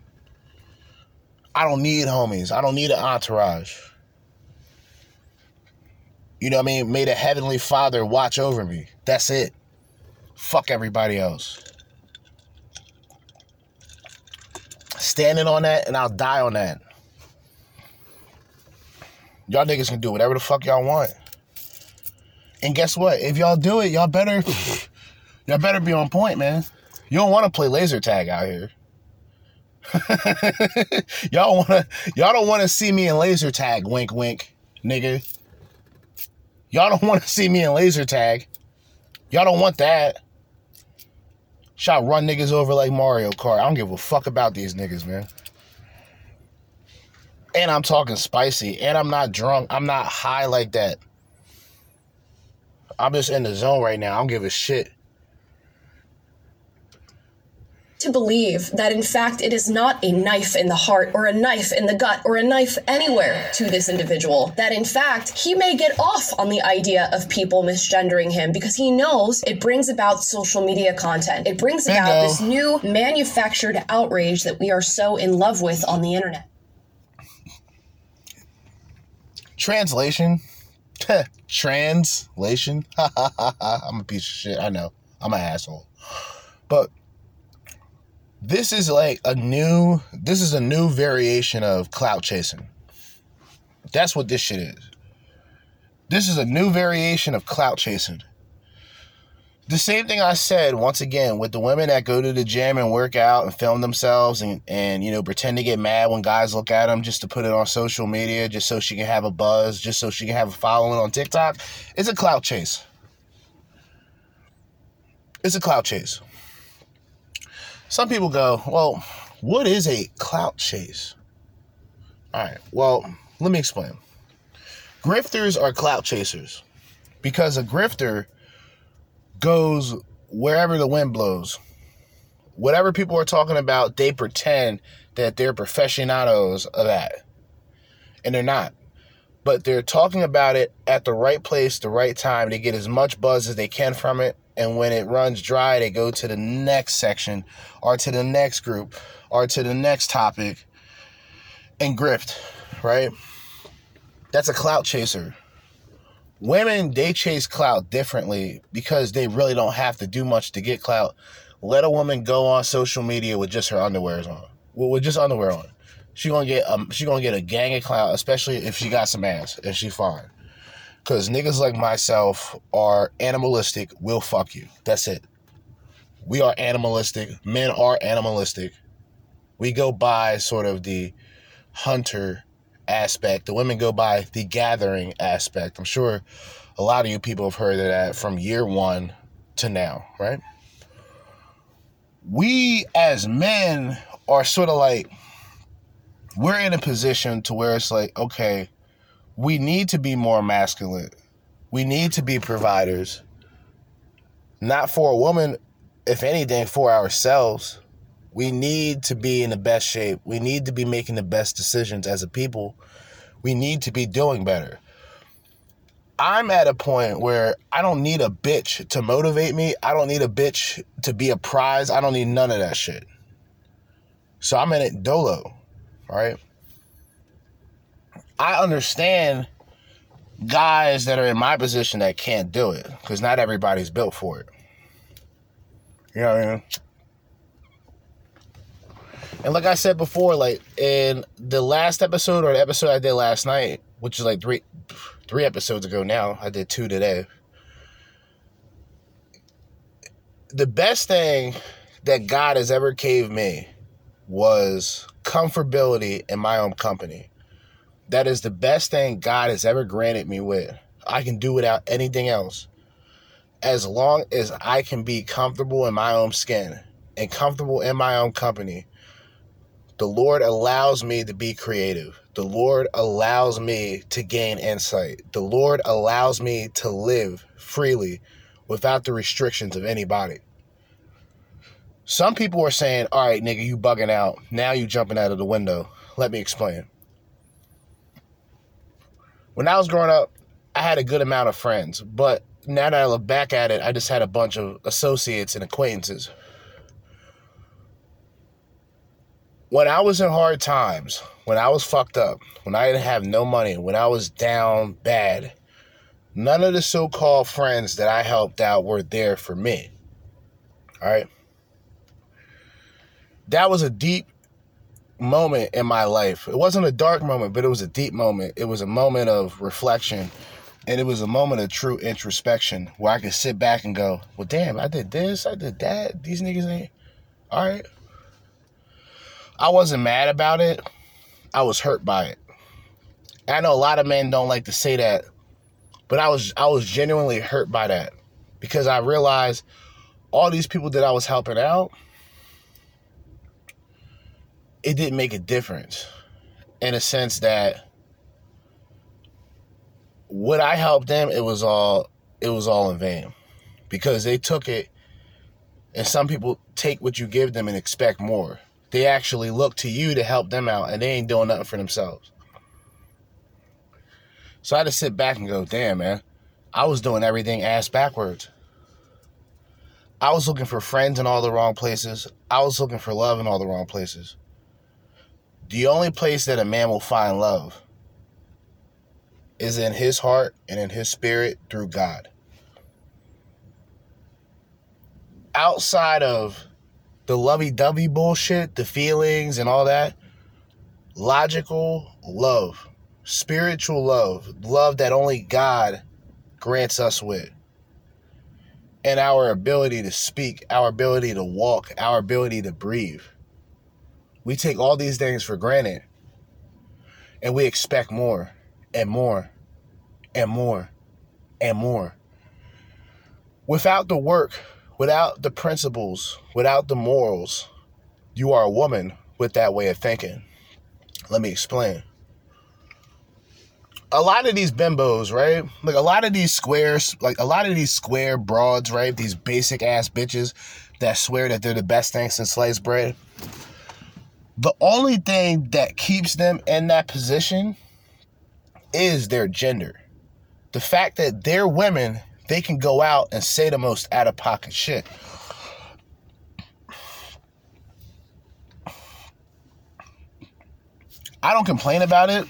D: I don't need homies. I don't need an entourage. You know what I mean? May the Heavenly Father watch over me. That's it. Fuck everybody else. Standing on that, and I'll die on that. Y'all niggas can do whatever the fuck y'all want. And guess what? If y'all do it, y'all better y'all better be on point, man. You don't want to play laser tag out here. y'all want to y'all don't want to see me in laser tag, wink wink, nigga. Y'all don't want to see me in laser tag. Y'all don't want that. Shot run niggas over like Mario Kart. I don't give a fuck about these niggas, man. And I'm talking spicy. And I'm not drunk. I'm not high like that. I'm just in the zone right now. I don't give a shit.
J: To believe that in fact it is not a knife in the heart or a knife in the gut or a knife anywhere to this individual. That in fact he may get off on the idea of people misgendering him because he knows it brings about social media content. It brings about this new manufactured outrage that we are so in love with on the internet.
D: Translation. Translation. I'm a piece of shit. I know. I'm an asshole. But this is like a new this is a new variation of clout chasing. That's what this shit is. This is a new variation of clout chasing. The same thing I said once again with the women that go to the gym and work out and film themselves and, and you know pretend to get mad when guys look at them just to put it on social media just so she can have a buzz, just so she can have a following on TikTok. It's a clout chase. It's a clout chase. Some people go, well, what is a clout chase? All right, well, let me explain. Grifters are clout chasers because a grifter goes wherever the wind blows. Whatever people are talking about, they pretend that they're professionados of that. And they're not. But they're talking about it at the right place, the right time. They get as much buzz as they can from it. And when it runs dry, they go to the next section or to the next group or to the next topic and grift, right? That's a clout chaser. Women, they chase clout differently because they really don't have to do much to get clout. Let a woman go on social media with just her underwears on, with just underwear on. She gonna get um, she gonna get a gang of clout, especially if she got some ass and she fine. Because niggas like myself are animalistic, will fuck you. That's it. We are animalistic. Men are animalistic. We go by sort of the hunter aspect. The women go by the gathering aspect. I'm sure a lot of you people have heard of that from year one to now, right? We as men are sort of like, we're in a position to where it's like, okay, we need to be more masculine. We need to be providers. Not for a woman, if anything, for ourselves. We need to be in the best shape. We need to be making the best decisions as a people. We need to be doing better. I'm at a point where I don't need a bitch to motivate me. I don't need a bitch to be a prize. I don't need none of that shit. So I'm in it dolo, right? I understand guys that are in my position that can't do it because not everybody's built for it. You know what I mean? And like I said before, like in the last episode or the episode I did last night, which is like three three episodes ago now, I did two today. The best thing that God has ever gave me was comfortability in my own company. That is the best thing God has ever granted me with. I can do without anything else. As long as I can be comfortable in my own skin and comfortable in my own company, the Lord allows me to be creative. The Lord allows me to gain insight. The Lord allows me to live freely without the restrictions of anybody. Some people are saying, all right, nigga, you bugging out. Now you jumping out of the window. Let me explain. When I was growing up, I had a good amount of friends, but now that I look back at it, I just had a bunch of associates and acquaintances. When I was in hard times, when I was fucked up, when I didn't have no money, when I was down bad, none of the so called friends that I helped out were there for me. All right? That was a deep moment in my life. It wasn't a dark moment, but it was a deep moment. It was a moment of reflection and it was a moment of true introspection where I could sit back and go, well, damn, I did this, I did that. These niggas ain't. All right. I wasn't mad about it. I was hurt by it. I know a lot of men don't like to say that, but I was I was genuinely hurt by that because I realized all these people that I was helping out, it didn't make a difference in a sense that would I help them, it was all it was all in vain. Because they took it and some people take what you give them and expect more. They actually look to you to help them out and they ain't doing nothing for themselves. So I had to sit back and go, damn man, I was doing everything ass backwards. I was looking for friends in all the wrong places. I was looking for love in all the wrong places. The only place that a man will find love is in his heart and in his spirit through God. Outside of the lovey dovey bullshit, the feelings and all that, logical love, spiritual love, love that only God grants us with, and our ability to speak, our ability to walk, our ability to breathe. We take all these things for granted and we expect more and more and more and more. Without the work, without the principles, without the morals, you are a woman with that way of thinking. Let me explain. A lot of these bimbos, right? Like a lot of these squares, like a lot of these square broads, right? These basic ass bitches that swear that they're the best thing since sliced bread. The only thing that keeps them in that position is their gender. The fact that they're women, they can go out and say the most out of pocket shit. I don't complain about it.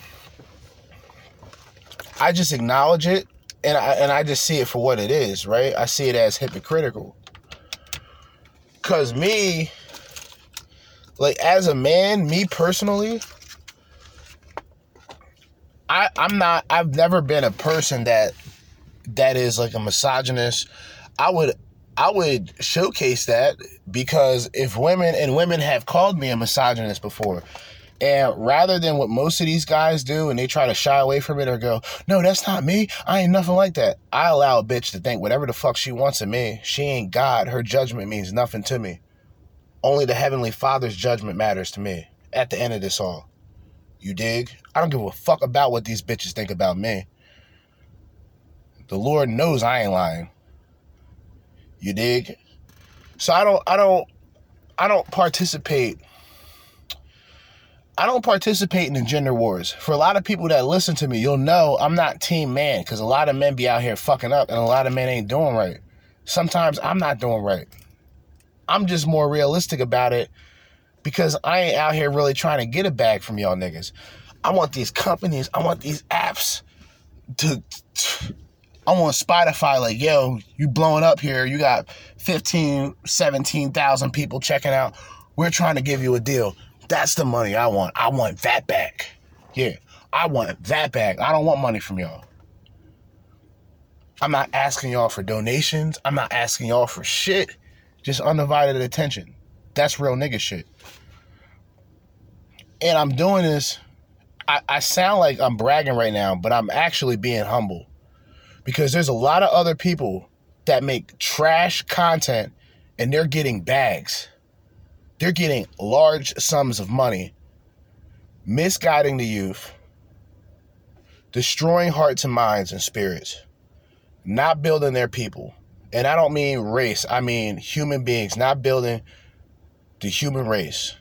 D: I just acknowledge it and I and I just see it for what it is, right? I see it as hypocritical. Cause me, like as a man, me personally, I, I'm not I've never been a person that that is like a misogynist, I would I would showcase that because if women and women have called me a misogynist before, and rather than what most of these guys do and they try to shy away from it or go, no, that's not me. I ain't nothing like that. I allow a bitch to think whatever the fuck she wants of me. She ain't God. Her judgment means nothing to me. Only the Heavenly Father's judgment matters to me at the end of this all. You dig? I don't give a fuck about what these bitches think about me. The Lord knows I ain't lying. You dig? So I don't I don't I don't participate I don't participate in the gender wars. For a lot of people that listen to me, you'll know I'm not team man because a lot of men be out here fucking up and a lot of men ain't doing right. Sometimes I'm not doing right. I'm just more realistic about it because I ain't out here really trying to get a bag from y'all niggas. I want these companies, I want these apps to, I want Spotify like, yo, you blowing up here. You got 15, 17,000 people checking out. We're trying to give you a deal. That's the money I want. I want that back. Yeah, I want that back. I don't want money from y'all. I'm not asking y'all for donations. I'm not asking y'all for shit. Just undivided attention. That's real nigga shit. And I'm doing this. I, I sound like I'm bragging right now, but I'm actually being humble. Because there's a lot of other people that make trash content and they're getting bags. They're getting large sums of money, misguiding the youth, destroying hearts and minds and spirits, not building their people. And I don't mean race, I mean human beings, not building the human race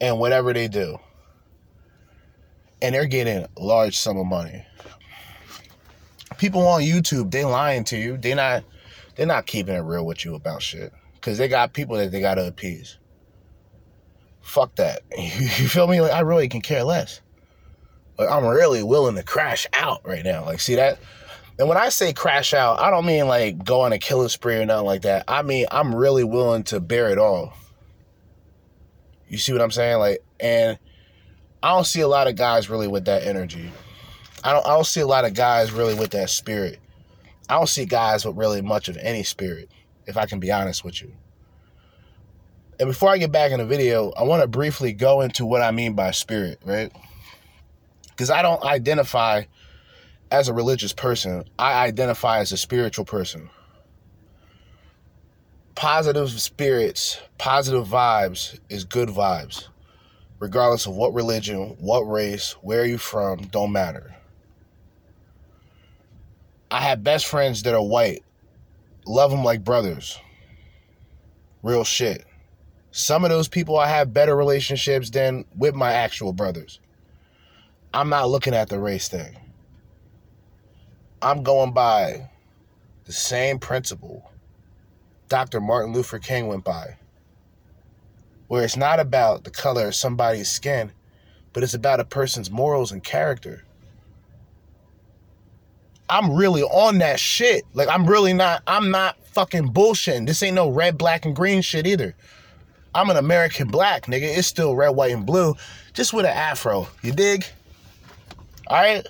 D: and whatever they do. And they're getting large sum of money. People on YouTube, they lying to you. They not they're not keeping it real with you about shit. Cause they got people that they gotta appease. Fuck that. You feel me? Like I really can care less. Like I'm really willing to crash out right now. Like see that? And when I say crash out, I don't mean like go on a killing spree or nothing like that. I mean I'm really willing to bear it all. You see what I'm saying? Like, and I don't see a lot of guys really with that energy. I don't I don't see a lot of guys really with that spirit. I don't see guys with really much of any spirit, if I can be honest with you. And before I get back in the video, I want to briefly go into what I mean by spirit, right? Because I don't identify as a religious person, I identify as a spiritual person. Positive spirits, positive vibes is good vibes, regardless of what religion, what race, where you from, don't matter. I have best friends that are white, love them like brothers. Real shit. Some of those people I have better relationships than with my actual brothers. I'm not looking at the race thing. I'm going by the same principle Dr. Martin Luther King went by, where it's not about the color of somebody's skin, but it's about a person's morals and character. I'm really on that shit. Like, I'm really not, I'm not fucking bullshitting. This ain't no red, black, and green shit either. I'm an American black, nigga. It's still red, white, and blue, just with an afro. You dig? All right?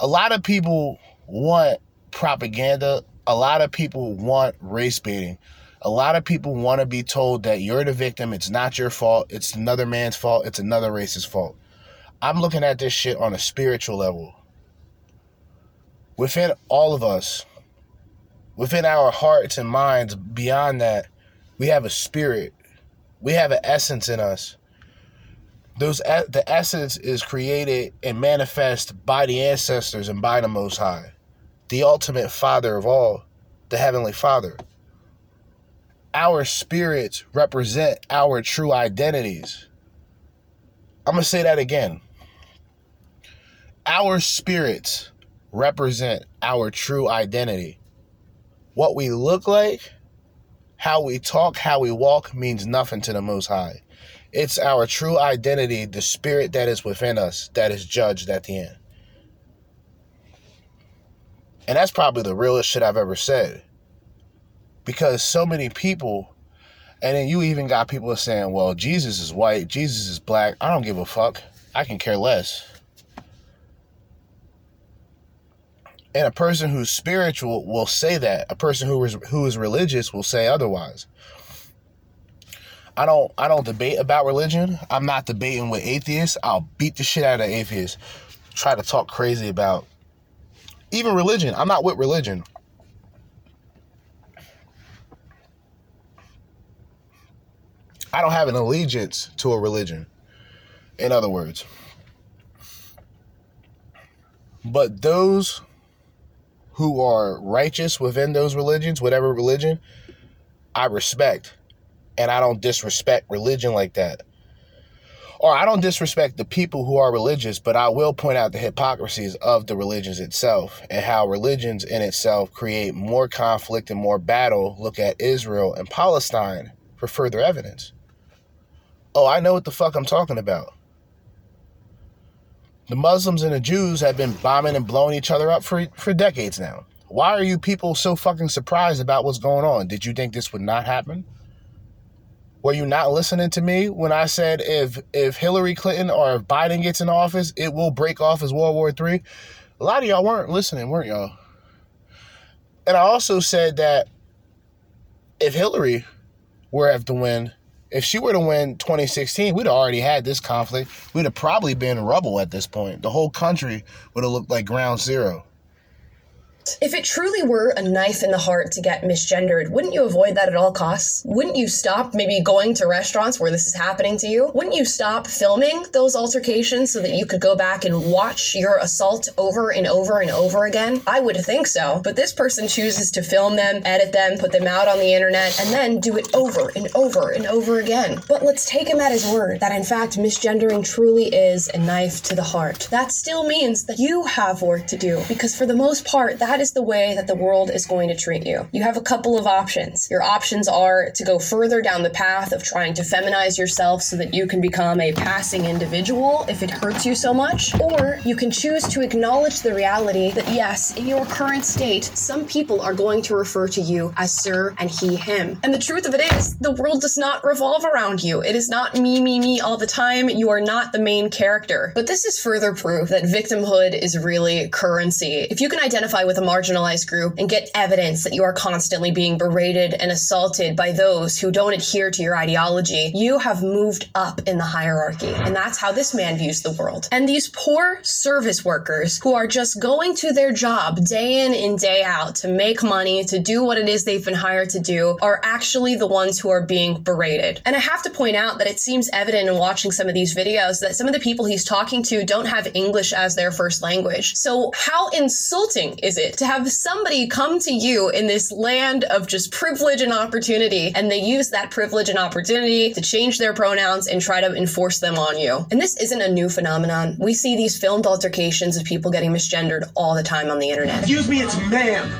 D: A lot of people want propaganda. A lot of people want race baiting. A lot of people want to be told that you're the victim. It's not your fault. It's another man's fault. It's another race's fault. I'm looking at this shit on a spiritual level. Within all of us, within our hearts and minds, beyond that, we have a spirit. We have an essence in us. Those the essence is created and manifest by the ancestors and by the Most High, the ultimate Father of all, the Heavenly Father. Our spirits represent our true identities. I'm gonna say that again. Our spirits represent our true identity. What we look like how we talk, how we walk means nothing to the Most High. It's our true identity, the spirit that is within us, that is judged at the end. And that's probably the realest shit I've ever said. Because so many people, and then you even got people saying, well, Jesus is white, Jesus is black. I don't give a fuck. I can care less. And a person who's spiritual will say that. A person who is who is religious will say otherwise. I don't I don't debate about religion. I'm not debating with atheists. I'll beat the shit out of atheists. Try to talk crazy about even religion. I'm not with religion. I don't have an allegiance to a religion. In other words. But those who are righteous within those religions, whatever religion, I respect. And I don't disrespect religion like that. Or I don't disrespect the people who are religious, but I will point out the hypocrisies of the religions itself and how religions in itself create more conflict and more battle. Look at Israel and Palestine for further evidence. Oh, I know what the fuck I'm talking about. The Muslims and the Jews have been bombing and blowing each other up for, for decades now. Why are you people so fucking surprised about what's going on? Did you think this would not happen? Were you not listening to me when I said if if Hillary Clinton or if Biden gets in office, it will break off as World War III? A lot of y'all weren't listening, weren't y'all? And I also said that if Hillary were have to win, if she were to win 2016, we'd have already had this conflict. We'd have probably been rubble at this point. The whole country would have looked like ground zero.
J: If it truly were a knife in the heart to get misgendered, wouldn't you avoid that at all costs? Wouldn't you stop maybe going to restaurants where this is happening to you? Wouldn't you stop filming those altercations so that you could go back and watch your assault over and over and over again? I would think so. But this person chooses to film them, edit them, put them out on the internet, and then do it over and over and over again. But let's take him at his word that in fact misgendering truly is a knife to the heart. That still means that you have work to do because for the most part, that is the way that the world is going to treat you. You have a couple of options. Your options are to go further down the path of trying to feminize yourself so that you can become a passing individual if it hurts you so much, or you can choose to acknowledge the reality that yes, in your current state, some people are going to refer to you as sir and he, him. And the truth of it is, the world does not revolve around you. It is not me, me, me all the time. You are not the main character. But this is further proof that victimhood is really currency. If you can identify with a marginalized group and get evidence that you are constantly being berated and assaulted by those who don't adhere to your ideology, you have moved up in the hierarchy. And that's how this man views the world. And these poor service workers who are just going to their job day in and day out to make money, to do what it is they've been hired to do, are actually the ones who are being berated. And I have to point out that it seems evident in watching some of these videos that some of the people he's talking to don't have English as their first language. So, how insulting is it to have somebody come to you in this land of just privilege and opportunity, and they use that privilege and opportunity to change their pronouns and try to enforce them on you. And this isn't a new phenomenon. We see these filmed altercations of people getting misgendered all the time on the internet.
F: Excuse me, it's ma'am.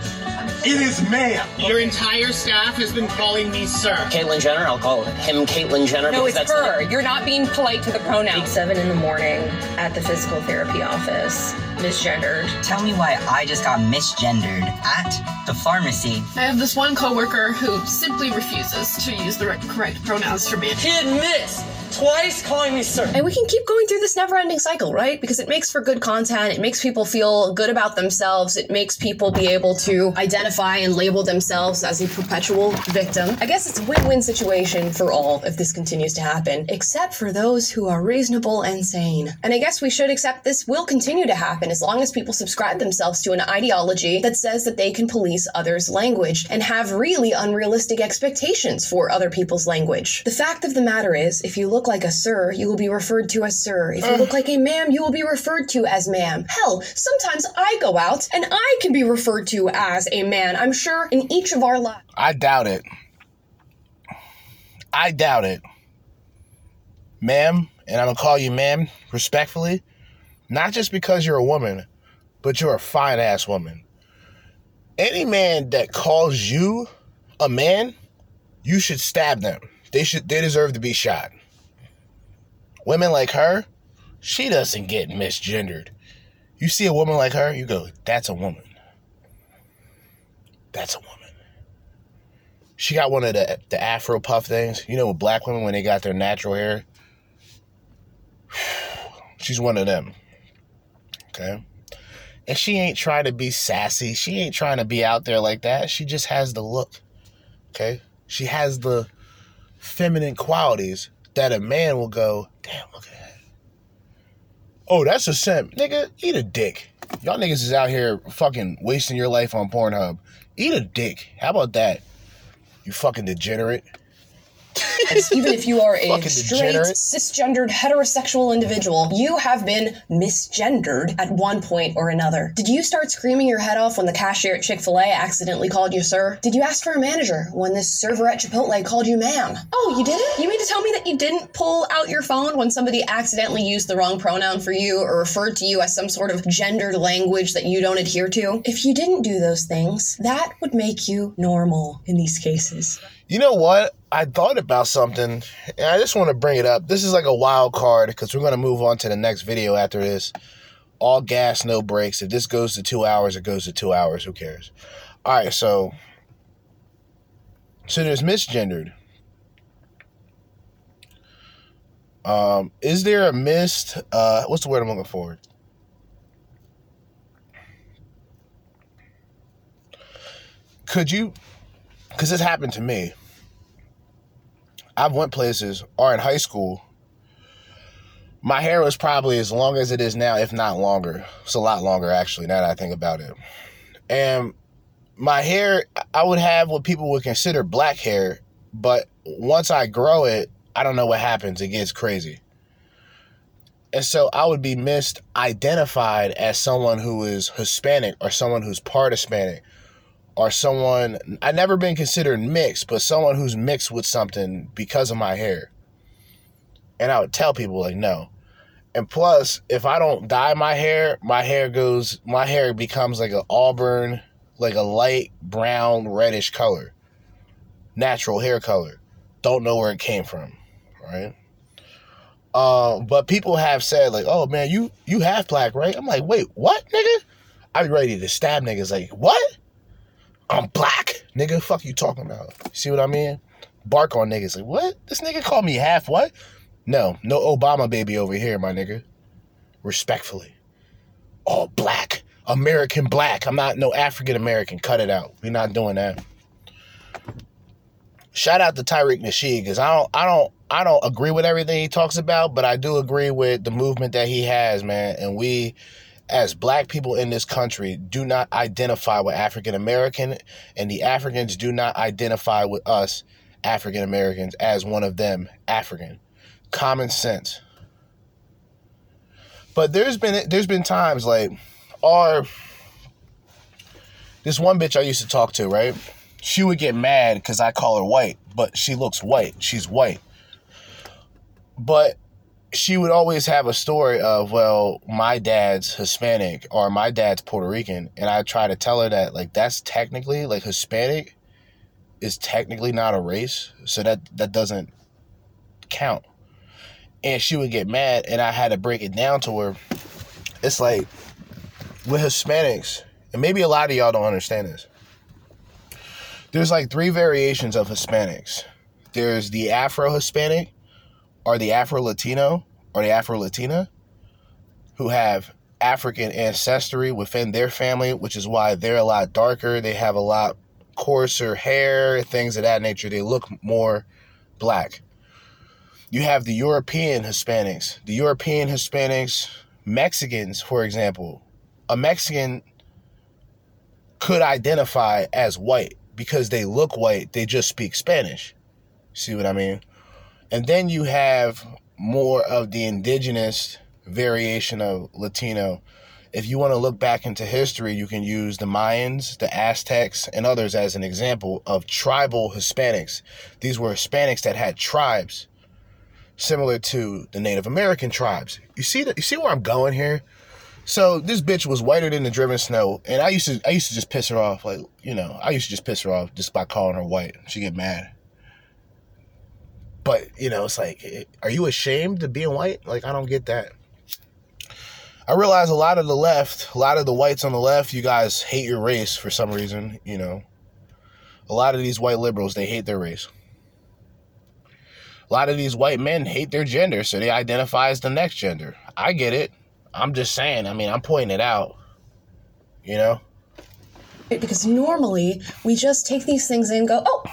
F: It is ma'am. Your entire staff has been calling me sir.
N: Caitlyn Jenner, I'll call him Caitlyn Jenner.
O: No, it's
N: that's
O: her. You're not being polite to the pronouns.
P: Seven in the morning at the physical therapy office, misgendered.
Q: Tell me why I just got misgendered at the pharmacy.
R: I have this one coworker who simply refuses to use the correct pronouns for me.
N: He admits twice calling me sir.
J: And we can keep going through this never ending cycle, right? Because it makes for good content. It makes people feel good about themselves. It makes people be able to identify and label themselves as a perpetual victim. I guess it's a win win situation for all if this continues to happen, except for those who are reasonable and sane. And I guess we should accept this will continue to happen as long as people subscribe themselves to an ideology that says that they can police others' language and have really unrealistic expectations for other people's language. The fact of the matter is, if you look like a sir, you will be referred to as sir. If you look like a ma'am, you will be referred to as ma'am. Hell, sometimes I go out and I can be referred to as a man. I'm sure in each of our lives.
D: I doubt it. I doubt it. Ma'am, and I'm gonna call you ma'am respectfully, not just because you're a woman, but you're a fine ass woman. Any man that calls you a man, you should stab them. They should they deserve to be shot. Women like her, she doesn't get misgendered. You see a woman like her, you go, that's a woman. That's a woman. She got one of the the Afro puff things. You know, with black women when they got their natural hair. She's one of them. Okay. And she ain't trying to be sassy. She ain't trying to be out there like that. She just has the look. Okay? She has the feminine qualities that a man will go, damn, look at that. Oh, that's a simp. Nigga, eat a dick. Y'all niggas is out here fucking wasting your life on Pornhub. Eat a dick. How about that? You fucking degenerate.
J: Even if you are a straight,
D: degenerate.
J: cisgendered, heterosexual individual, you have been misgendered at one point or another. Did you start screaming your head off when the cashier at Chick fil A accidentally called you sir? Did you ask for a manager when this server at Chipotle called you ma'am? Oh, you didn't? You mean to tell me that you didn't pull out your phone when somebody accidentally used the wrong pronoun for you or referred to you as some sort of gendered language that you don't adhere to? If you didn't do those things, that would make you normal in these cases.
D: You know what? I thought about something and I just want to bring it up. This is like a wild card because we're going to move on to the next video after this. All gas, no brakes. If this goes to two hours, it goes to two hours. Who cares? All right, so so there's misgendered. Um, is there a missed? Uh, what's the word I'm looking for? Could you? Because this happened to me. I've went places or in high school. My hair was probably as long as it is now, if not longer. It's a lot longer actually, now that I think about it. And my hair, I would have what people would consider black hair, but once I grow it, I don't know what happens. It gets crazy. And so I would be misidentified as someone who is Hispanic or someone who's part Hispanic or someone I've never been considered mixed, but someone who's mixed with something because of my hair. And I would tell people like no. And plus, if I don't dye my hair, my hair goes my hair becomes like an auburn, like a light brown reddish color. Natural hair color. Don't know where it came from, right? Uh, but people have said like, "Oh man, you you half black, right?" I'm like, "Wait, what, nigga?" I'd be ready to stab niggas. Like, what? I'm black, nigga. Fuck you talking about? See what I mean? Bark on niggas. Like, what? This nigga called me half what? No, no Obama baby over here, my nigga. Respectfully. All black. American black. I'm not no African American. Cut it out. We're not doing that. Shout out to Tariq Nasheed, because I don't I don't I don't agree with everything he talks about, but I do agree with the movement that he has, man. And we as black people in this country do not identify with African American, and the Africans do not identify with us, African Americans, as one of them, African. Common sense. But there's been there's been times like our this one bitch I used to talk to, right? She would get mad because I call her white, but she looks white. She's white. But she would always have a story of, well, my dad's Hispanic or my dad's Puerto Rican. And I try to tell her that, like, that's technically, like, Hispanic is technically not a race. So that, that doesn't count. And she would get mad, and I had to break it down to her. It's like, with Hispanics, and maybe a lot of y'all don't understand this, there's like three variations of Hispanics there's the Afro Hispanic, or the Afro Latino or the Afro Latina who have African ancestry within their family, which is why they're a lot darker. They have a lot coarser hair, things of that nature. They look more black. You have the European Hispanics. The European Hispanics, Mexicans, for example. A Mexican could identify as white because they look white, they just speak Spanish. See what I mean? And then you have more of the indigenous variation of Latino. If you want to look back into history, you can use the Mayans, the Aztecs, and others as an example of tribal Hispanics. These were Hispanics that had tribes similar to the Native American tribes. You see that you see where I'm going here? So this bitch was whiter than the driven snow, and I used to I used to just piss her off, like you know, I used to just piss her off just by calling her white. She get mad. But you know, it's like, are you ashamed of being white? Like I don't get that. I realize a lot of the left, a lot of the whites on the left, you guys hate your race for some reason. You know, a lot of these white liberals they hate their race. A lot of these white men hate their gender, so they identify as the next gender. I get it. I'm just saying. I mean, I'm pointing it out. You know?
J: Because normally we just take these things in and go, oh,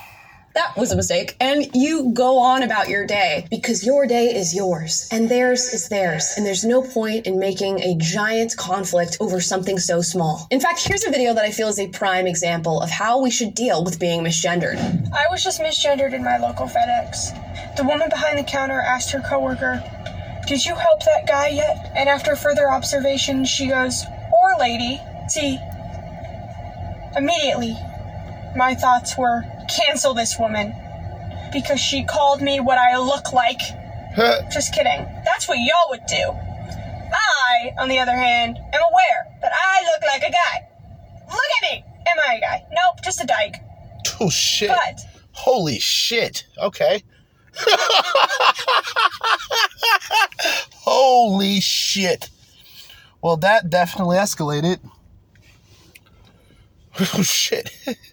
J: that was a mistake. And you go on about your day because your day is yours and theirs is theirs. And there's no point in making a giant conflict over something so small. In fact, here's a video that I feel is a prime example of how we should deal with being misgendered.
S: I was just misgendered in my local FedEx. The woman behind the counter asked her coworker, Did you help that guy yet? And after further observation, she goes, Or lady. See, immediately, my thoughts were, Cancel this woman. Because she called me what I look like. just kidding. That's what y'all would do. I, on the other hand, am aware that I look like a guy. Look at me! Am I a guy? Nope, just a dyke.
D: Oh shit.
S: But
D: Holy shit. Okay. Holy shit. Well, that definitely escalated. Oh shit.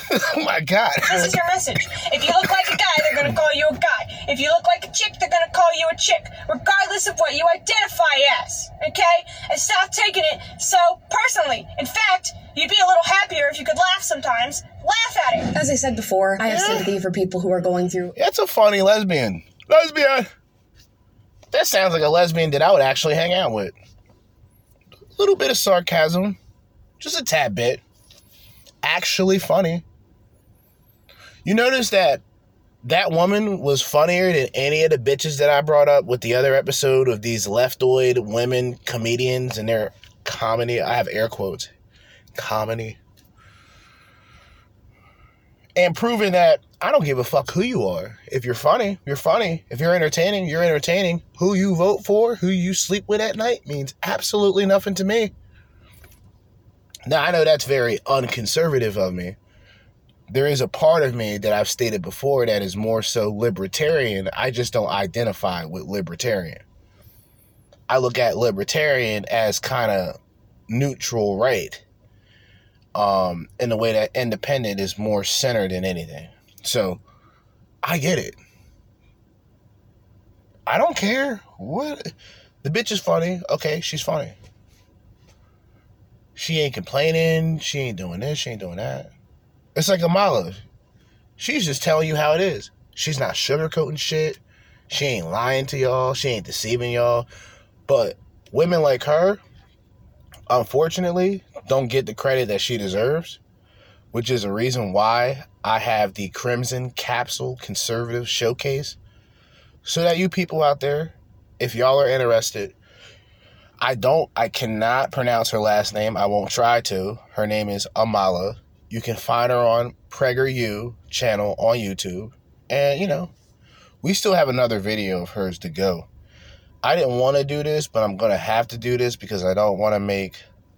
D: oh my god.
S: This is your message. If you look like a guy, they're gonna call you a guy. If you look like a chick, they're gonna call you a chick, regardless of what you identify as. Okay? And stop taking it so personally. In fact, you'd be a little happier if you could laugh sometimes. Laugh at it.
J: As I said before, I have sympathy for people who are going through
D: That's a funny lesbian. Lesbian. That sounds like a lesbian that I would actually hang out with. A little bit of sarcasm, just a tad bit. Actually funny. You notice that that woman was funnier than any of the bitches that I brought up with the other episode of these leftoid women comedians and their comedy. I have air quotes. Comedy. And proving that I don't give a fuck who you are. If you're funny, you're funny. If you're entertaining, you're entertaining. Who you vote for, who you sleep with at night means absolutely nothing to me. Now, I know that's very unconservative of me. There is a part of me that I've stated before that is more so libertarian. I just don't identify with libertarian. I look at libertarian as kind of neutral right um, in the way that independent is more centered than anything. So I get it. I don't care what the bitch is funny. Okay, she's funny. She ain't complaining. She ain't doing this. She ain't doing that. It's like Amala. She's just telling you how it is. She's not sugarcoating shit. She ain't lying to y'all. She ain't deceiving y'all. But women like her, unfortunately, don't get the credit that she deserves, which is a reason why I have the Crimson Capsule Conservative Showcase. So that you people out there, if y'all are interested, I don't, I cannot pronounce her last name. I won't try to. Her name is Amala. You can find her on PragerU channel on YouTube. And, you know, we still have another video of hers to go. I didn't want to do this, but I'm going to have to do this because I don't want to make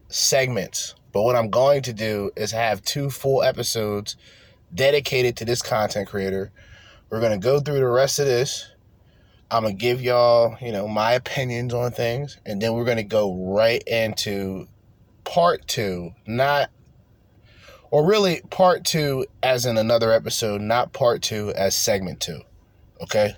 D: segments. But what I'm going to do is have two full episodes dedicated to this content creator. We're going to go through the rest of this. I'm to give y'all, you know, my opinions on things. And then we're to go right into part two, not, or really part two as in another episode, not part two as segment two. Okay?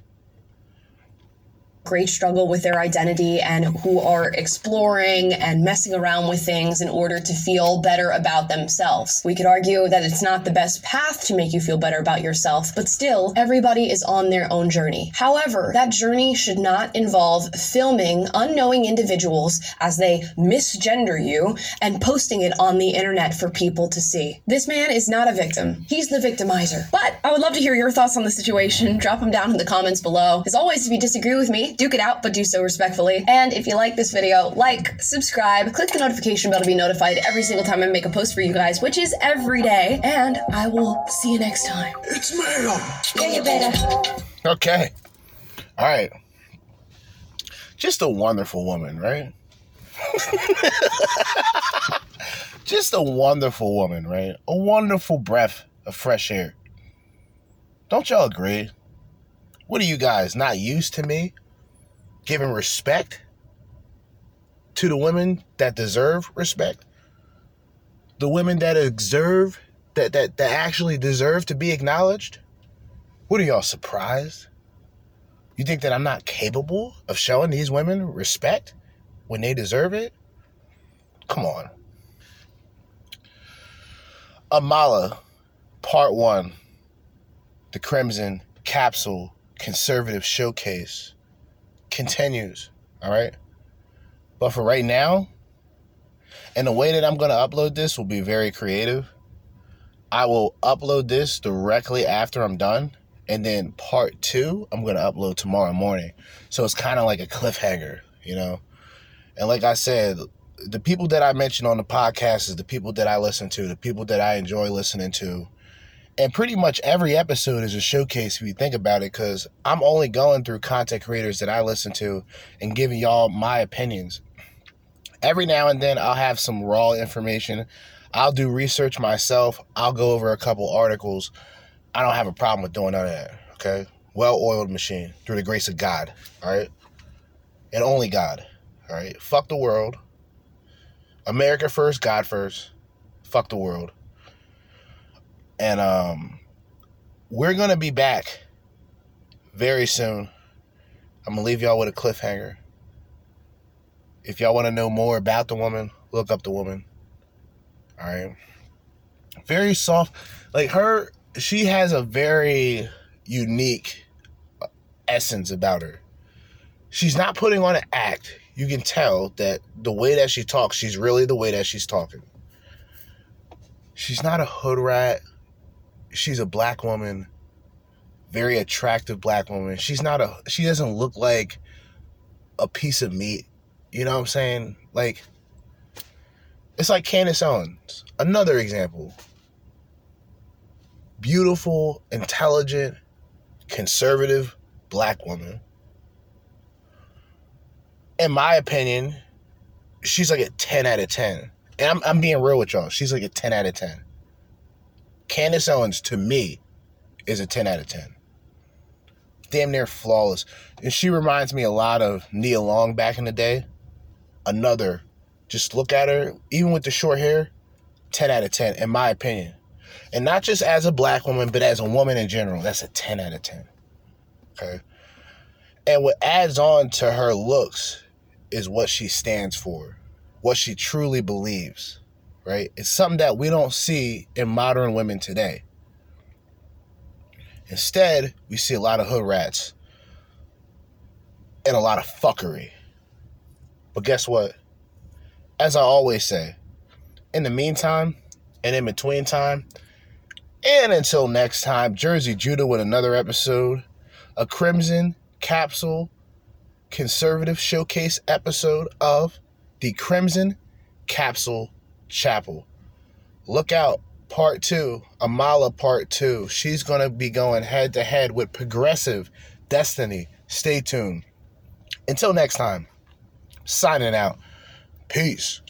J: Great struggle with their identity and who are exploring and messing around with things in order to feel better about themselves. We could argue that it's not the best path to make you feel better about yourself, but still, everybody is on their own journey. However, that journey should not involve filming unknowing individuals as they misgender you and posting it on the internet for people to see. This man is not a victim, he's the victimizer. But I would love to hear your thoughts on the situation. Drop them down in the comments below. As always, if you disagree with me, duke it out, but do so respectfully. And if you like this video, like, subscribe, click the notification bell to be notified every single time I make a post for you guys, which is every day. And I will see you next time.
D: It's mail.
J: Yeah, you better.
D: Okay. All right. Just a wonderful woman, right? Just a wonderful woman, right? A wonderful breath of fresh air. Don't y'all agree? What are you guys not used to me giving respect to the women that deserve respect? The women that deserve that that that actually deserve to be acknowledged? What are y'all surprised? You think that I'm not capable of showing these women respect when they deserve it? Come on. Amala, part one, the Crimson Capsule Conservative Showcase continues. All right. But for right now, and the way that I'm going to upload this will be very creative. I will upload this directly after I'm done. And then part two, I'm going to upload tomorrow morning. So it's kind of like a cliffhanger, you know? And like I said, the people that I mentioned on the podcast is the people that I listen to, the people that I enjoy listening to. And pretty much every episode is a showcase if you think about it, because I'm only going through content creators that I listen to and giving y'all my opinions. Every now and then I'll have some raw information. I'll do research myself. I'll go over a couple articles. I don't have a problem with doing none of that. Okay. Well oiled machine through the grace of God. All right. And only God. All right. Fuck the world. America first, God first. Fuck the world. And um we're gonna be back very soon. I'm gonna leave y'all with a cliffhanger. If y'all want to know more about the woman, look up the woman. All right. Very soft. Like her, she has a very unique essence about her. She's not putting on an act. You can tell that the way that she talks, she's really the way that she's talking. She's not a hood rat. She's a black woman, very attractive black woman. She's not a, she doesn't look like a piece of meat. You know what I'm saying? Like, it's like Candace Owens, another example. Beautiful, intelligent, conservative black woman. In my opinion, she's like a 10 out of 10. And I'm, I'm being real with y'all. She's like a 10 out of 10. Candace Owens, to me, is a 10 out of 10. Damn near flawless. And she reminds me a lot of Nia Long back in the day. Another, just look at her, even with the short hair, 10 out of 10, in my opinion. And not just as a black woman, but as a woman in general. That's a 10 out of 10. Okay. And what adds on to her looks is what she stands for, what she truly believes, right? It's something that we don't see in modern women today. Instead, we see a lot of hood rats and a lot of fuckery. But guess what? As I always say, in the meantime and in between time, and until next time, Jerzee Judah with another episode, a Crimson Capsule Conservative Showcase episode of the Crimson Capsule Chapel. Look out, part two, Amala part two. She's going to be going head to head with Progressive Destiny. Stay tuned. Until next time, signing out. Peace.